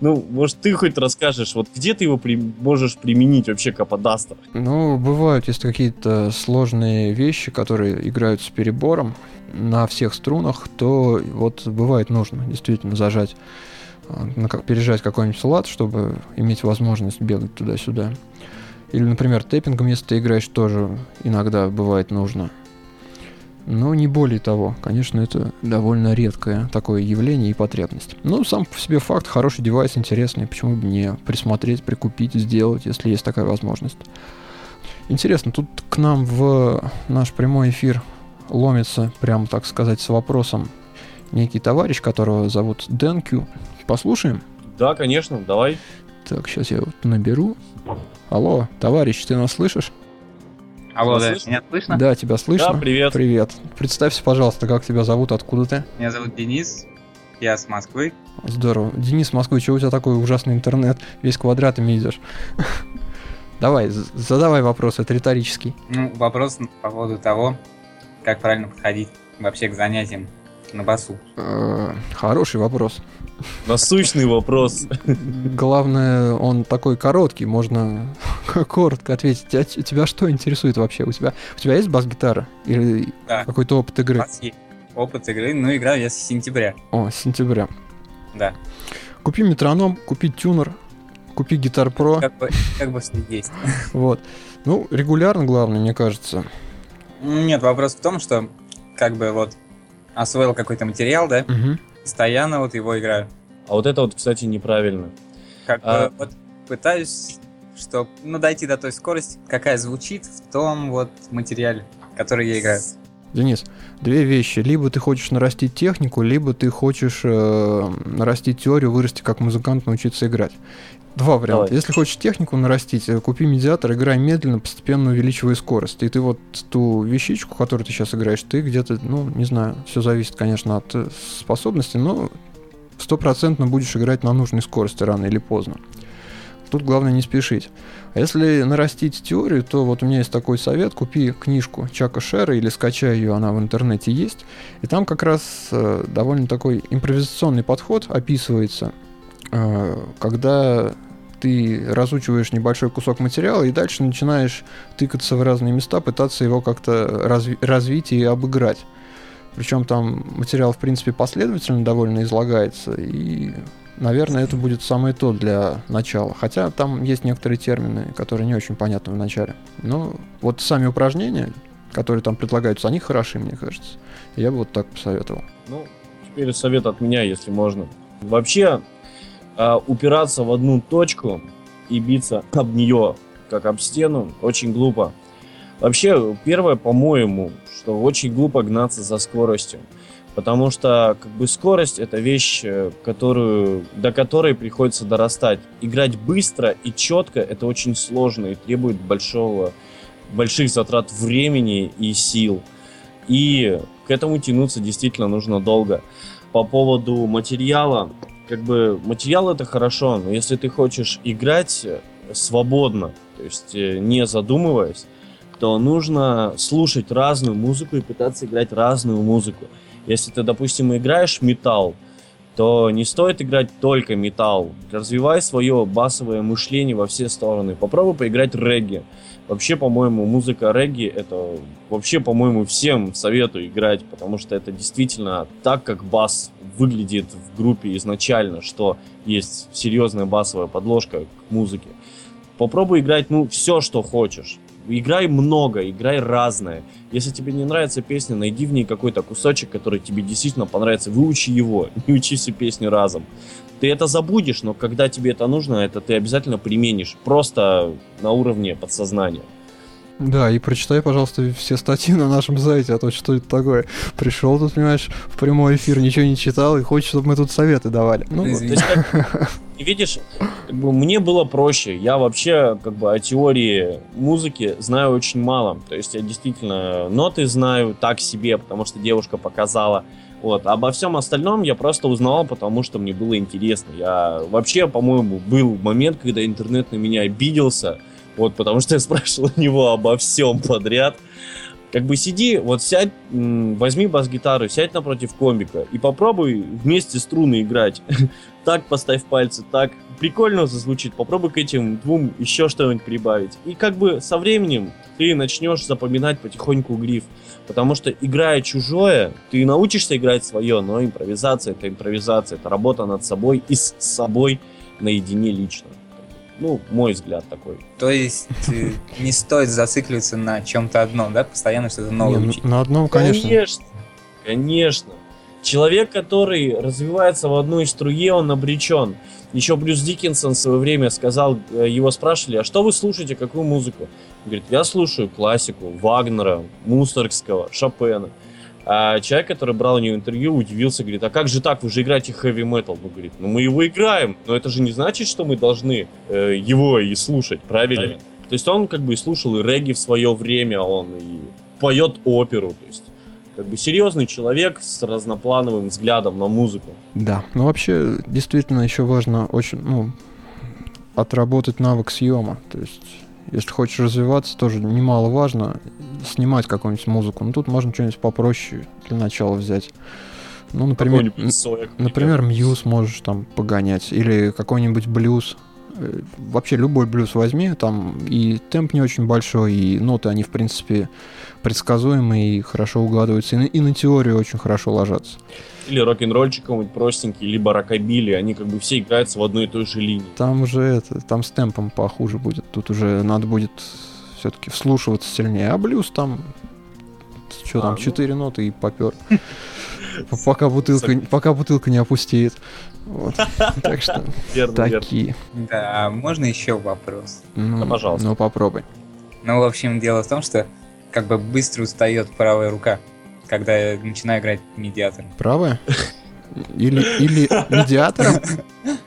Ну, может, ты хоть расскажешь, вот где ты его можешь применить вообще каподастер? Ну, бывают, если какие-то сложные вещи, которые играют с перебором на всех струнах, то вот бывает нужно действительно зажать пережать какой-нибудь лад, чтобы иметь возможность бегать туда-сюда. Или, например, тэппингом, если ты играешь, тоже иногда бывает нужно. Но не более того. Конечно, это довольно редкое такое явление и потребность. Но сам по себе факт, хороший девайс, интересный. Почему бы не присмотреть, прикупить, сделать, если есть такая возможность. Интересно, тут к нам в наш прямой эфир ломится, прям так сказать, с вопросом некий товарищ, которого зовут Дэнкю. Послушаем? Да, конечно, давай. Так, сейчас я вот наберу. Алло, товарищ, ты нас слышишь? Алло, да, меня слышно? Да, тебя слышно. Да, привет. Привет. Представься, пожалуйста, как тебя зовут, откуда ты? Меня зовут Денис, я с Москвы. Здорово. Денис, Москвы, чего у тебя такой ужасный интернет? Весь квадратами идешь. (laughs) Давай, задавай вопрос, это риторический. Ну, вопрос по поводу того, как правильно подходить вообще к занятиям на басу. Э, хороший вопрос. (laughs) Насущный вопрос. Главное, он такой короткий, можно (laughs) коротко ответить. Тебя что интересует вообще? У тебя, у тебя есть бас-гитара? Или да. какой-то опыт игры? Есть опыт игры, ну, играю я с сентября. О, с сентября. Да. Купи метроном, купи тюнер, купи гитар про. Как бы, как бы что есть. (laughs) Вот. Ну, регулярно, главное, мне кажется. Нет, вопрос в том, что как бы вот освоил какой-то материал, да, угу. постоянно вот его играю. А вот это вот, кстати, неправильно. Как а... бы вот пытаюсь, что, ну, дойти до той скорости, какая звучит в том вот материале, который я играю. Денис, две вещи. Либо ты хочешь нарастить технику, либо ты хочешь э, нарастить теорию, вырасти как музыкант, научиться играть. Два варианта. Давай. Если хочешь технику нарастить, э, купи медиатор, играй медленно, постепенно увеличивай скорость. И ты вот ту вещичку, которую ты сейчас играешь, ты где-то, ну, не знаю, все зависит, конечно, от э, способности, но стопроцентно будешь играть на нужной скорости рано или поздно. Тут главное не спешить. А если нарастить теорию, то вот у меня есть такой совет. Купи книжку Чака Шера или скачай ее, она в интернете есть. И там как раз э, довольно такой импровизационный подход описывается, э, когда ты разучиваешь небольшой кусок материала и дальше начинаешь тыкаться в разные места, пытаться его как-то разви- развить и обыграть. Причем там материал, в принципе, последовательно довольно излагается, и, наверное, это будет самое то для начала. Хотя там есть некоторые термины, которые не очень понятны в начале. Но вот сами упражнения, которые там предлагаются, они хороши, мне кажется. Я бы вот так посоветовал. Ну, теперь совет от меня, если можно. Вообще, а, упираться в одну точку и биться об нее, как об стену, очень глупо. Вообще, первое, по-моему, что очень глупо гнаться за скоростью. Потому что как бы скорость это вещь, э, которую, до которой приходится дорастать. Играть быстро и четко это очень сложно и требует большого, больших затрат времени и сил. И к этому тянуться действительно нужно долго. По поводу материала, как бы материал это хорошо, но если ты хочешь играть свободно, то есть э, не задумываясь, то нужно слушать разную музыку и пытаться играть разную музыку. Если ты, допустим, играешь металл, то не стоит играть только металл. Развивай свое басовое мышление во все стороны. Попробуй поиграть регги. Вообще, по-моему, музыка регги это вообще, по-моему, всем советую играть, потому что это действительно так, как бас выглядит в группе изначально, что есть серьезная басовая подложка к музыке. Попробуй играть, ну, все, что хочешь. Играй много, играй разное. Если тебе не нравится песня, найди в ней какой-то кусочек, который тебе действительно понравится. Выучи его, (laughs) не учи всю песню разом. Ты это забудешь, но когда тебе это нужно, это ты обязательно применишь. Просто на уровне подсознания. Да, и прочитай, пожалуйста, все статьи на нашем сайте, а то что это такое. Пришел тут, понимаешь, в прямой эфир, ничего не читал, и хочет, чтобы мы тут советы давали. Ну, то есть, как, (laughs) видишь, как бы мне было проще. Я вообще как бы о теории музыки знаю очень мало. То есть я действительно ноты знаю так себе, потому что девушка показала. Вот. Обо всем остальном я просто узнавал, потому что мне было интересно. Я вообще, по-моему, был момент, когда интернет на меня обиделся вот, потому что я спрашивал у него обо всем подряд. Как бы сиди, вот сядь, возьми бас-гитару, сядь напротив комбика и попробуй вместе струны играть. (laughs) так поставь пальцы, так прикольно зазвучит. Попробуй к этим двум еще что-нибудь прибавить. И как бы со временем ты начнешь запоминать потихоньку гриф. Потому что играя чужое, ты научишься играть свое, но импровизация это импровизация, это работа над собой и с собой наедине лично. Ну, мой взгляд такой. То есть э, не стоит зацикливаться на чем-то одном, да? Постоянно что-то новое Не, учить. На одном, конечно. Конечно, конечно. Человек, который развивается в одной струе, он обречен. Еще Брюс Диккенсон в свое время сказал, э, его спрашивали, а что вы слушаете, какую музыку? Он говорит, я слушаю классику Вагнера, Мусоргского, Шопена. А человек, который брал у него интервью, удивился, говорит, а как же так, вы же играете хэви метал? Он говорит, ну мы его играем, но это же не значит, что мы должны э, его и слушать, правильно? правильно? То есть он как бы и слушал и регги в свое время, он и поет оперу, то есть как бы серьезный человек с разноплановым взглядом на музыку. Да, ну вообще действительно еще важно очень, ну, отработать навык съема, то есть если хочешь развиваться, тоже немаловажно снимать какую-нибудь музыку. Ну, тут можно что-нибудь попроще для начала взять. Ну, например, соек, например, мьюз можешь там погонять. Или какой-нибудь блюз. Э, вообще любой блюз возьми, там и темп не очень большой, и ноты, они, в принципе, предсказуемые и хорошо угадываются, и на, и на теорию очень хорошо ложатся или рок-н-ролльчик какой-нибудь простенький, либо рокобили, они как бы все играются в одной и той же линии. Там уже это, там с темпом похуже будет. Тут уже надо будет все-таки вслушиваться сильнее. А блюз там, что там, а, четыре ну... ноты и попер. Пока бутылка, пока бутылка не опустеет. Вот. (laughs) Так что такие. Да, можно еще вопрос? Ну, пожалуйста. Ну, попробуй. Ну, в общем, дело в том, что как бы быстро устает правая рука когда я начинаю играть медиатором. Правая? Или, или медиатором? (laughs)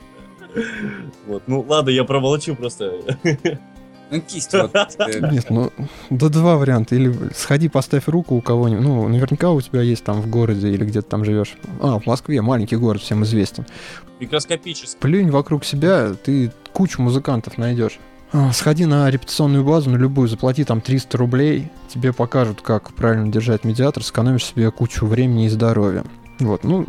Вот, ну ладно, я промолчу просто. (laughs) Ну, кисть вот. (laughs) Э, Нет, ну, да два варианта. Или сходи, поставь руку у кого-нибудь. Ну, наверняка у тебя есть там в городе или где-то там живешь. А, в Москве, маленький город, всем известен. Микроскопический. Плюнь вокруг себя, ты кучу музыкантов найдешь. А, сходи на репетиционную базу, на любую, заплати там 300 рублей, тебе покажут, как правильно держать медиатор, сэкономишь себе кучу времени и здоровья. Вот, ну,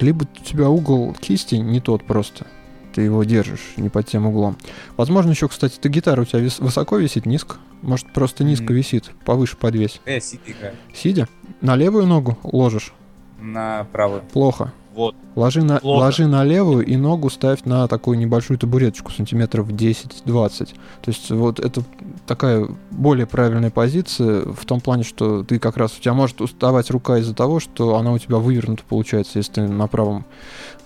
либо у тебя угол кисти не тот просто, ты его держишь не под тем углом. Возможно, еще, кстати, ты гитара у тебя вис- высоко висит, низко? Может, просто низко mm-hmm. висит, повыше подвесь. Я сидя играю. Сидя? На левую ногу ложишь? На правую. Плохо. Вот. Ложи на, ложи на левую и ногу ставь на такую небольшую табуреточку, сантиметров 10-20. То есть вот это такая более правильная позиция в том плане, что ты как раз, у тебя может уставать рука из-за того, что она у тебя вывернута получается, если ты на правом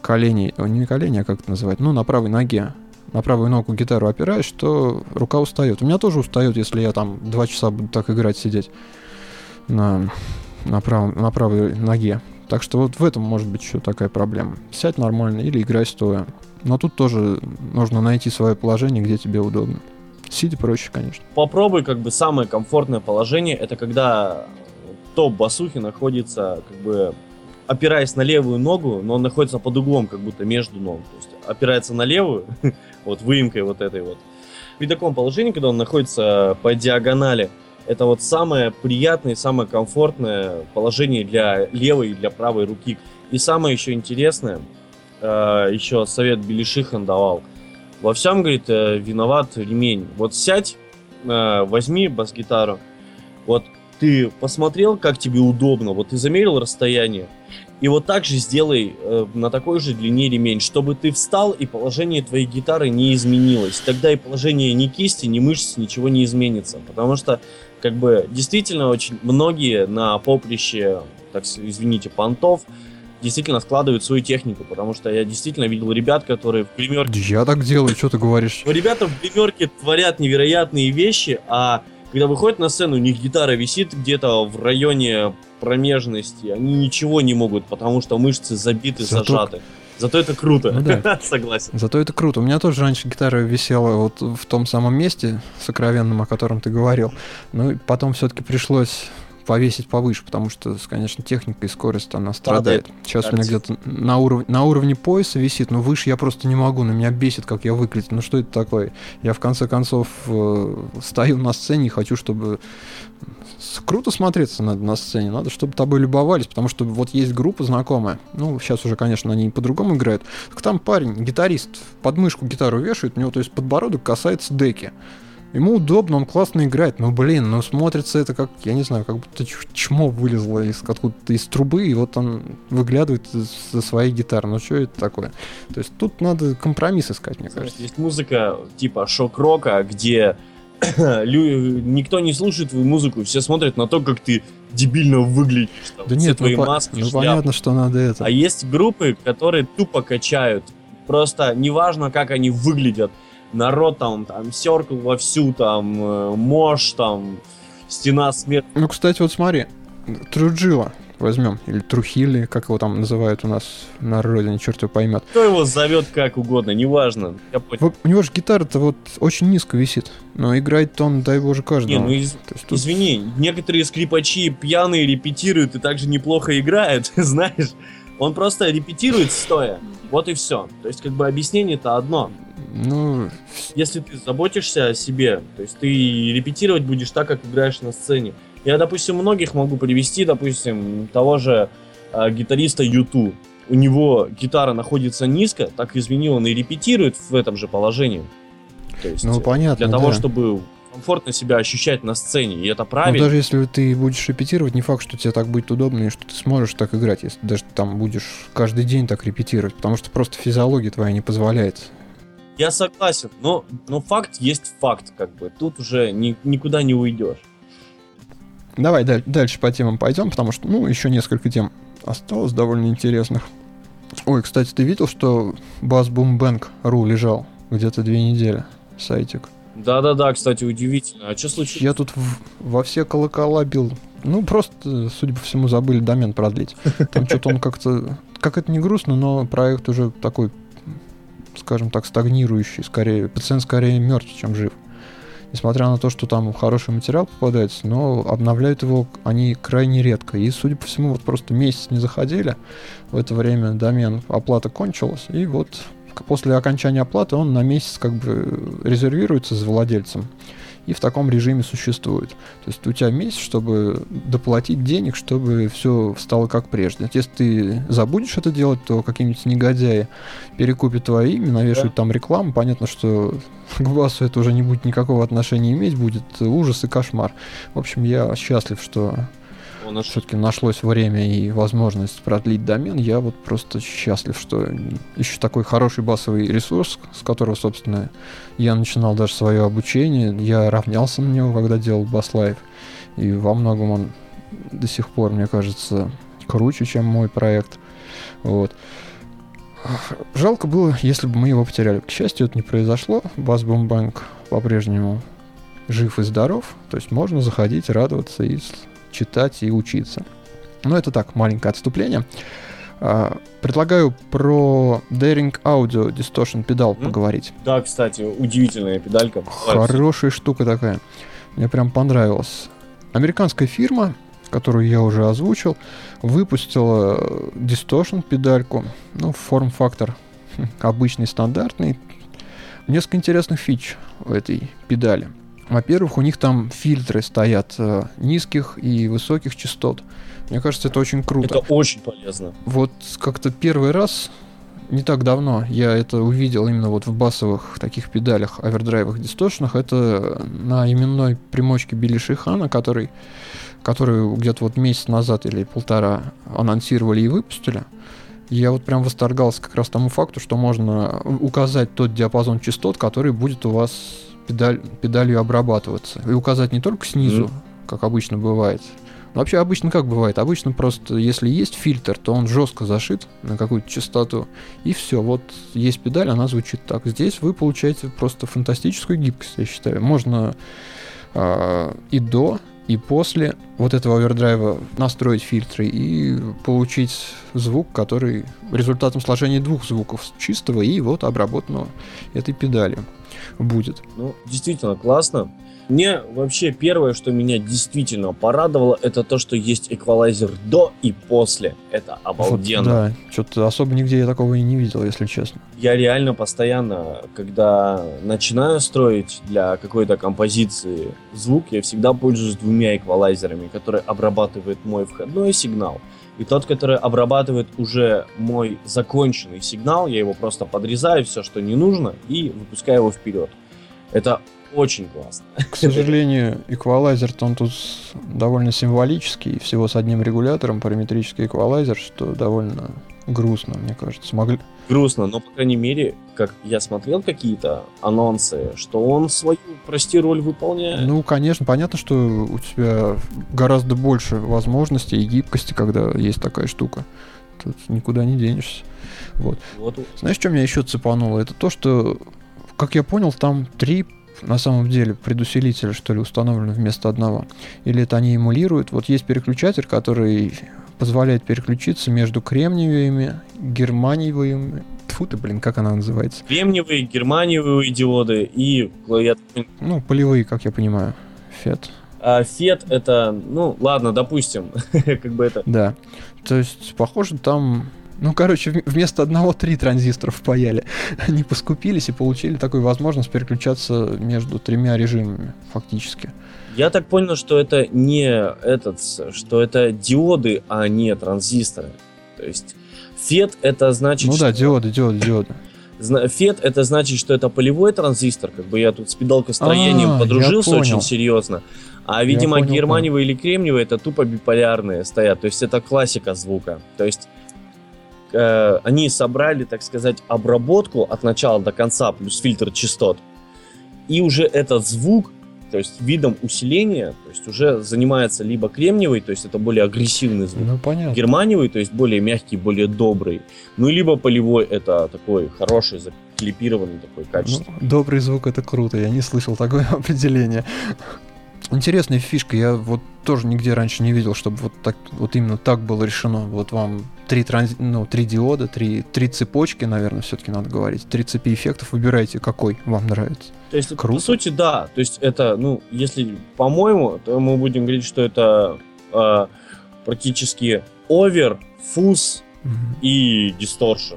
колене, не на колене, а как это называть, ну на правой ноге на правую ногу гитару опираешь, то рука устает. У меня тоже устает, если я там два часа буду так играть, сидеть на, на, прав, на правой ноге. Так что вот в этом может быть еще такая проблема. Сядь нормально или играй стоя. Но тут тоже нужно найти свое положение, где тебе удобно. Сидя проще, конечно. Попробуй, как бы, самое комфортное положение, это когда топ басухи находится, как бы, опираясь на левую ногу, но он находится под углом, как будто между ног. То есть опирается на левую, (laughs) вот выемкой вот этой вот. В таком положении, когда он находится по диагонали, это вот самое приятное и самое комфортное положение для левой и для правой руки. И самое еще интересное, э, еще совет Белишихан давал. Во всем, говорит, э, виноват ремень. Вот сядь, э, возьми бас-гитару, вот ты посмотрел, как тебе удобно, вот ты замерил расстояние, и вот так же сделай э, на такой же длине ремень, чтобы ты встал и положение твоей гитары не изменилось. Тогда и положение ни кисти, ни мышц, ничего не изменится. Потому что, как бы, действительно очень многие на поприще, так извините, понтов, действительно складывают свою технику, потому что я действительно видел ребят, которые в гримерке... Я так делаю, что ты говоришь? (laughs) Ребята в гримерке творят невероятные вещи, а когда выходят на сцену, у них гитара висит где-то в районе промежности, они ничего не могут, потому что мышцы забиты, Зато... зажаты. Зато это круто. Ну, да. (laughs) Согласен. Зато это круто. У меня тоже раньше гитара висела вот в том самом месте сокровенном, о котором ты говорил. Ну, и потом все-таки пришлось повесить повыше, потому что, конечно, техника и скорость она страдает. Падает. Сейчас Кажется. у меня где-то на, уров... на уровне пояса висит, но выше я просто не могу, на меня бесит, как я выглядит. Ну что это такое? Я в конце концов э, стою на сцене и хочу, чтобы круто смотреться надо на сцене, надо, чтобы тобой любовались, потому что вот есть группа знакомая, ну, сейчас уже, конечно, они по-другому играют, так там парень, гитарист, под мышку гитару вешает, у него, то есть, подбородок касается деки. Ему удобно, он классно играет, но, блин, ну смотрится это как, я не знаю, как будто чмо вылезло из откуда-то из трубы, и вот он выглядывает за своей гитары. Ну что это такое? То есть тут надо компромисс искать, мне кажется. Есть музыка типа шок-рока, где (coughs) никто не слушает твою музыку, все смотрят на то, как ты дебильно выглядишь. Там, да нет, твои ну, маски, ну понятно, что надо это. А есть группы, которые тупо качают. Просто неважно, как они выглядят народ там, там, Circle вовсю, там, э, Мош, там, Стена смерти. Ну, кстати, вот смотри, Труджила возьмем, или Трухили, как его там называют у нас на родине, черт его поймет. Кто его зовет как угодно, неважно. Я у него же гитара-то вот очень низко висит, но играет он, дай боже, каждого. Не, ну из... тут... извини, некоторые скрипачи пьяные репетируют и также неплохо играют, (laughs) знаешь. Он просто репетирует стоя, вот и все. То есть, как бы объяснение-то одно. Ну... Если ты заботишься о себе, то есть ты репетировать будешь так, как играешь на сцене. Я, допустим, многих могу привести, допустим, того же э, гитариста Юту. У него гитара находится низко, так извини, он и репетирует в этом же положении. То есть, ну, понятно, для того, да. чтобы комфортно себя ощущать на сцене, и это правильно. Но даже если ты будешь репетировать, не факт, что тебе так будет удобно, и что ты сможешь так играть, если даже там будешь каждый день так репетировать, потому что просто физиология твоя не позволяет я согласен, но, но факт есть факт, как бы. Тут уже ни, никуда не уйдешь. Давай даль- дальше по темам пойдем, потому что, ну, еще несколько тем осталось довольно интересных. Ой, кстати, ты видел, что Bass Boom Bank ру лежал где-то две недели, сайтик? Да-да-да, кстати, удивительно. А что случилось? Я тут в, во все колокола бил. Ну, просто, судя по всему, забыли домен продлить. Там что-то он как-то... Как это не грустно, но проект уже такой скажем так, стагнирующий, скорее, пациент скорее мертв, чем жив. Несмотря на то, что там хороший материал попадается, но обновляют его они крайне редко. И, судя по всему, вот просто месяц не заходили, в это время домен оплата кончилась, и вот после окончания оплаты он на месяц как бы резервируется за владельцем и в таком режиме существует. То есть у тебя месяц, чтобы доплатить денег, чтобы все стало как прежде. Если ты забудешь это делать, то какие-нибудь негодяи перекупят твои имя, навешают да. там рекламу. Понятно, что (laughs) к басу это уже не будет никакого отношения иметь, будет ужас и кошмар. В общем, я счастлив, что он все-таки нашлось время и возможность продлить домен, я вот просто счастлив, что еще такой хороший басовый ресурс, с которого, собственно, я начинал даже свое обучение. Я равнялся на него, когда делал Bass Live. И во многом он до сих пор, мне кажется, круче, чем мой проект. Вот. Жалко было, если бы мы его потеряли. К счастью, это не произошло. Bass Boom Bang по-прежнему жив и здоров. То есть можно заходить, радоваться и читать и учиться. Но это так, маленькое отступление. Uh, предлагаю про Daring Audio Distortion педал mm-hmm. поговорить. Да, кстати, удивительная педалька. Хорошая штука такая. Мне прям понравилась. Американская фирма, которую я уже озвучил, выпустила Distortion педальку, ну, форм-фактор обычный, стандартный. Несколько интересных фич у этой педали. Во-первых, у них там фильтры стоят э, низких и высоких частот. Мне кажется, это очень круто. Это очень полезно. Вот как-то первый раз, не так давно, я это увидел именно вот в басовых таких педалях, овердрайвах, дисторшнах. Это на именной примочке Билли Шихана, который, которую где-то вот месяц назад или полтора анонсировали и выпустили. Я вот прям восторгался как раз тому факту, что можно указать тот диапазон частот, который будет у вас педаль, педалью обрабатываться. И указать не только снизу, mm. как обычно бывает. Но вообще обычно как бывает? Обычно просто, если есть фильтр, то он жестко зашит на какую-то частоту. И все, вот есть педаль, она звучит так. Здесь вы получаете просто фантастическую гибкость, я считаю. Можно э, и до, и после вот этого овердрайва настроить фильтры и получить звук, который результатом сложения двух звуков чистого и вот обработанного этой педалью будет. Ну, действительно классно. Мне вообще первое, что меня действительно порадовало, это то, что есть эквалайзер до и после. Это обалденно. Вот, да, что-то особо нигде я такого и не видел, если честно. Я реально постоянно, когда начинаю строить для какой-то композиции звук, я всегда пользуюсь двумя эквалайзерами, которые обрабатывают мой входной сигнал. И тот, который обрабатывает уже мой законченный сигнал, я его просто подрезаю, все, что не нужно, и выпускаю его вперед. Это очень классно. К сожалению, эквалайзер он тут довольно символический, всего с одним регулятором, параметрический эквалайзер, что довольно грустно, мне кажется. Смогли... Грустно, но, по крайней мере, как я смотрел какие-то анонсы, что он свою, прости, роль выполняет. Ну, конечно, понятно, что у тебя гораздо больше возможностей и гибкости, когда есть такая штука. Тут никуда не денешься. Вот. вот. Знаешь, что меня еще цепануло? Это то, что, как я понял, там три на самом деле предусилителя, что ли, установлены вместо одного. Или это они эмулируют. Вот есть переключатель, который позволяет переключиться между кремниевыми, германиевыми, Тьфу ты, блин, как она называется? Кремниевые, германиевые диоды и... Ну, полевые, как я понимаю. FET. А FET это, ну, ладно, допустим, (laughs) как бы это... Да, то есть, похоже, там ну, короче, вместо одного три транзистора впаяли. (laughs) Они поскупились и получили такую возможность переключаться между тремя режимами, фактически. Я так понял, что это не этот, что это диоды, а не транзисторы. То есть FET это значит... Ну да, диоды, диоды, диоды. FET это значит, что это полевой транзистор, как бы я тут с педалкостроением а, подружился очень серьезно. А, видимо, германиевые или кремниевые это тупо биполярные стоят. То есть это классика звука. То есть э, они собрали, так сказать, обработку от начала до конца плюс фильтр частот. И уже этот звук то есть видом усиления, то есть уже занимается либо кремниевый, то есть это более агрессивный звук, ну, понятно. германиевый, то есть более мягкий, более добрый, ну либо полевой, это такой хороший, заклипированный такой качественный. Ну, добрый звук это круто, я не слышал такое (laughs) определение. Интересная фишка, я вот тоже нигде раньше не видел, чтобы вот так вот именно так было решено. Вот вам три транз... ну, три диода, три, три цепочки, наверное, все-таки надо говорить. Три цепи эффектов, выбирайте, какой вам нравится. То есть, Круто. по сути, да. То есть это, ну, если по-моему, то мы будем говорить, что это э, практически овер, фуз угу. и дисторшн.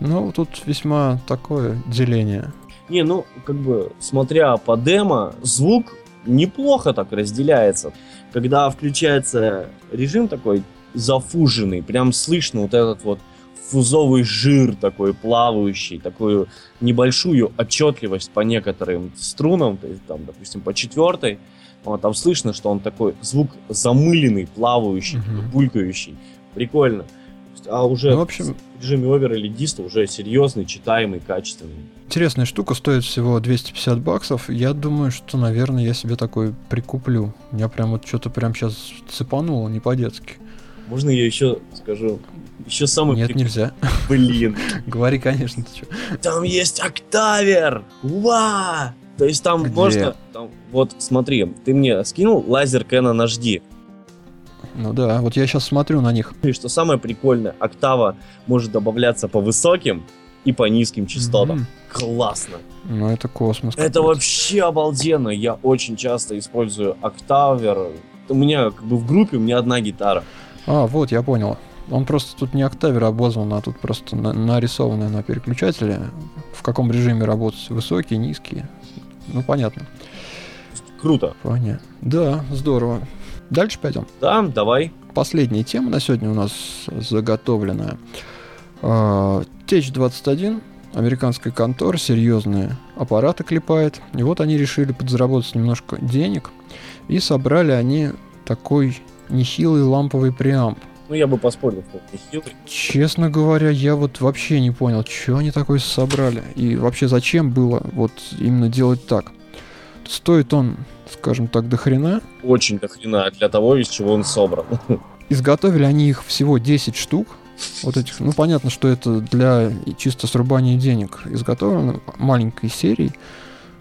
Ну, тут весьма такое деление. Не, ну, как бы, смотря по демо, звук неплохо так разделяется. Когда включается режим такой зафуженный, прям слышно вот этот вот фузовый жир такой плавающий, такую небольшую отчетливость по некоторым струнам, то есть там, допустим, по четвертой, вот, там слышно, что он такой звук замыленный, плавающий, uh-huh. булькающий. Прикольно. А уже ну, в общем... в режиме овер или диста уже серьезный, читаемый, качественный. Интересная штука, стоит всего 250 баксов. Я думаю, что, наверное, я себе такой прикуплю. Я прям вот что-то прям сейчас цепануло, не по-детски. Можно я еще скажу? Еще самый... Нет, прик... нельзя. Блин. (laughs) Говори, конечно, ты что. Там есть октавер! Ва! То есть там Где? можно... Там, вот, смотри, ты мне скинул лазер Canon HD. Ну да, вот я сейчас смотрю на них. И что самое прикольное, октава может добавляться по высоким и по низким частотам. Mm-hmm. Классно. Ну это космос. Это вообще обалденно. Я очень часто использую октавер у меня как бы в группе у меня одна гитара. А, вот, я понял. Он просто тут не октавер обозван, а тут просто на- нарисованное на переключателе. В каком режиме работать? Высокий, низкий? Ну, понятно. Круто. Понятно. Да, здорово. Дальше пойдем. Да, давай. Последняя тема на сегодня у нас заготовленная. А, Теч-21, американская контора, серьезные аппараты клепает. И вот они решили подзаработать немножко денег. И собрали они такой нехилый ламповый преамп. Ну, я бы поспорил, что он не хилый. Честно говоря, я вот вообще не понял, что они такое собрали. И вообще зачем было вот именно делать так. Стоит он, скажем так, до хрена. Очень до хрена для того, из чего он собран. (laughs) Изготовили они их всего 10 штук. Вот этих, ну понятно, что это для чисто срубания денег изготовлено маленькой серии.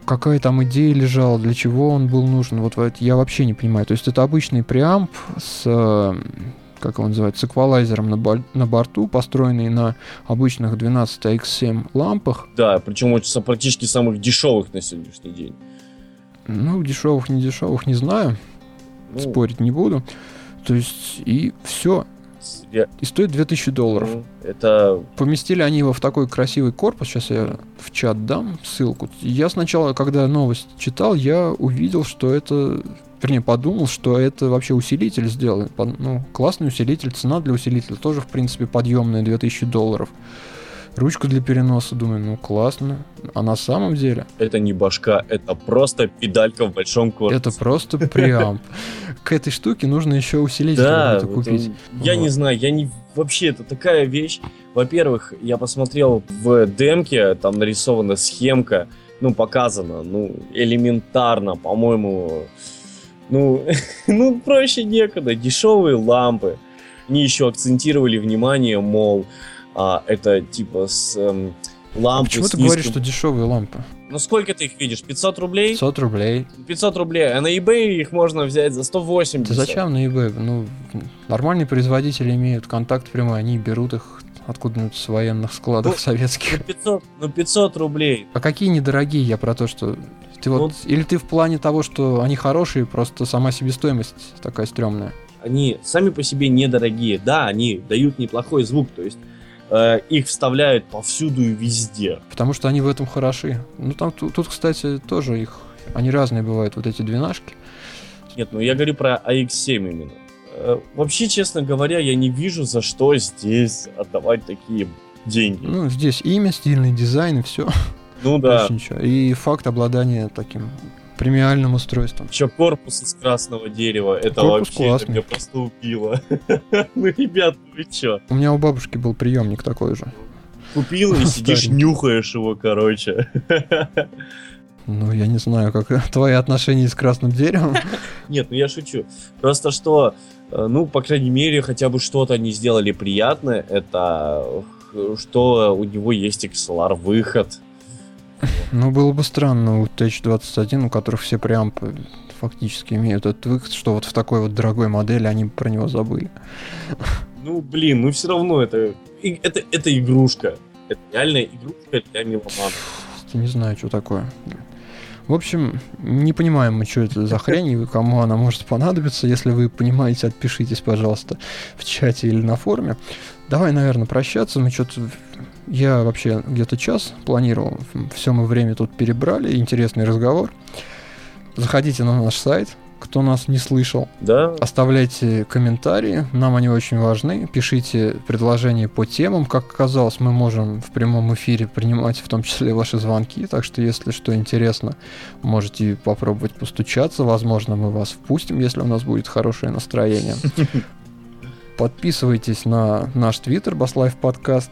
Какая там идея лежала, для чего он был нужен, вот я вообще не понимаю. То есть это обычный преамп с, э, как его называют, с эквалайзером на, бор- на борту, построенный на обычных 12 X7 лампах. Да, причем практически самых дешевых на сегодняшний день. Ну, дешевых, не дешевых, не знаю, Ну, спорить не буду. То есть, и все. Я- И стоит 2000 долларов. ну, Это Поместили они его в такой красивый корпус. Сейчас я в чат дам ссылку. Я сначала, когда новость читал, я увидел, что это... Вернее, подумал, что это вообще усилитель сделан. Ну, классный усилитель. Цена для усилителя тоже, в принципе, подъемная, 2000 долларов. Ручка для переноса, думаю, ну классно. А на самом деле это не башка, это просто педалька в большом корпусе. это просто преамп. К этой штуке нужно еще усилитель Да, какой-то вот купить. он- я Вот. не знаю, я не вообще это такая вещь. Во-первых, я посмотрел в демке, там нарисована схемка, ну показано, ну элементарно, по-моему, ну, (laughs) ну проще некуда, дешевые лампы. Они еще акцентировали внимание, мол, а, это типа с эм, А лампы почему с ты говоришь, низким- что дешевые лампы? Ну сколько ты их видишь? 500 рублей? 500 рублей. 500 рублей, а на eBay их можно взять за 180. Да зачем на eBay? Ну, нормальные производители имеют контакт прямой, они берут их откуда-нибудь с военных складов Ну, советских. Ну 500, ну 500 рублей. А какие недорогие? Я про то, что ты вот... Ну, Или ты в плане того, что они хорошие, просто сама себестоимость такая стрёмная. Они сами по себе недорогие. Да, они дают неплохой звук, то есть э, их вставляют повсюду и везде. Потому что они в этом хороши. Ну, там ту- тут, кстати, тоже их... Они разные бывают, вот эти двенашки. Нет, ну я говорю про AX7 именно. Э, вообще, честно говоря, я не вижу, за что здесь отдавать такие деньги. Ну, здесь имя, стильный дизайн и все. Ну (laughs) да. Больше ничего. И факт обладания таким премиальным устройством. Еще корпус из красного дерева, это Корпус вообще это классный. меня просто убило. (laughs) Ну, ребят, вы чё? У меня у бабушки был приемник такой же. Купил и (laughs) сидишь, нюхаешь его, короче. (laughs) Ну, я не знаю, как твои отношения с красным деревом. Нет, ну я шучу. Просто что, э, ну, по крайней мере, хотя бы что-то они сделали приятное, это э, что у него есть XLR выход. Ну, было бы странно у TH21, у которых все преампы фактически имеют этот выход, что вот в такой вот дорогой модели они про него забыли. Ну, блин, ну все равно это, это, это игрушка. Это реальная игрушка для меломанов. Не знаю, что такое. В общем, не понимаем мы, что это за хрень и кому она может понадобиться. Если вы понимаете, отпишитесь, пожалуйста, в чате или на форуме. Давай, наверное, прощаться. Мы что-то... Я вообще где-то час планировал. Все мы время тут перебрали. Интересный разговор. Заходите на наш сайт, кто нас не слышал. Да, Оставляйте комментарии, нам они очень важны. Пишите предложения по темам. Как оказалось, мы можем в прямом эфире принимать в том числе ваши звонки. Так что, если что интересно, можете попробовать постучаться. Возможно, мы вас впустим, если у нас будет хорошее настроение. (laughs) Подписывайтесь на наш твиттер, Баслайф подкаст.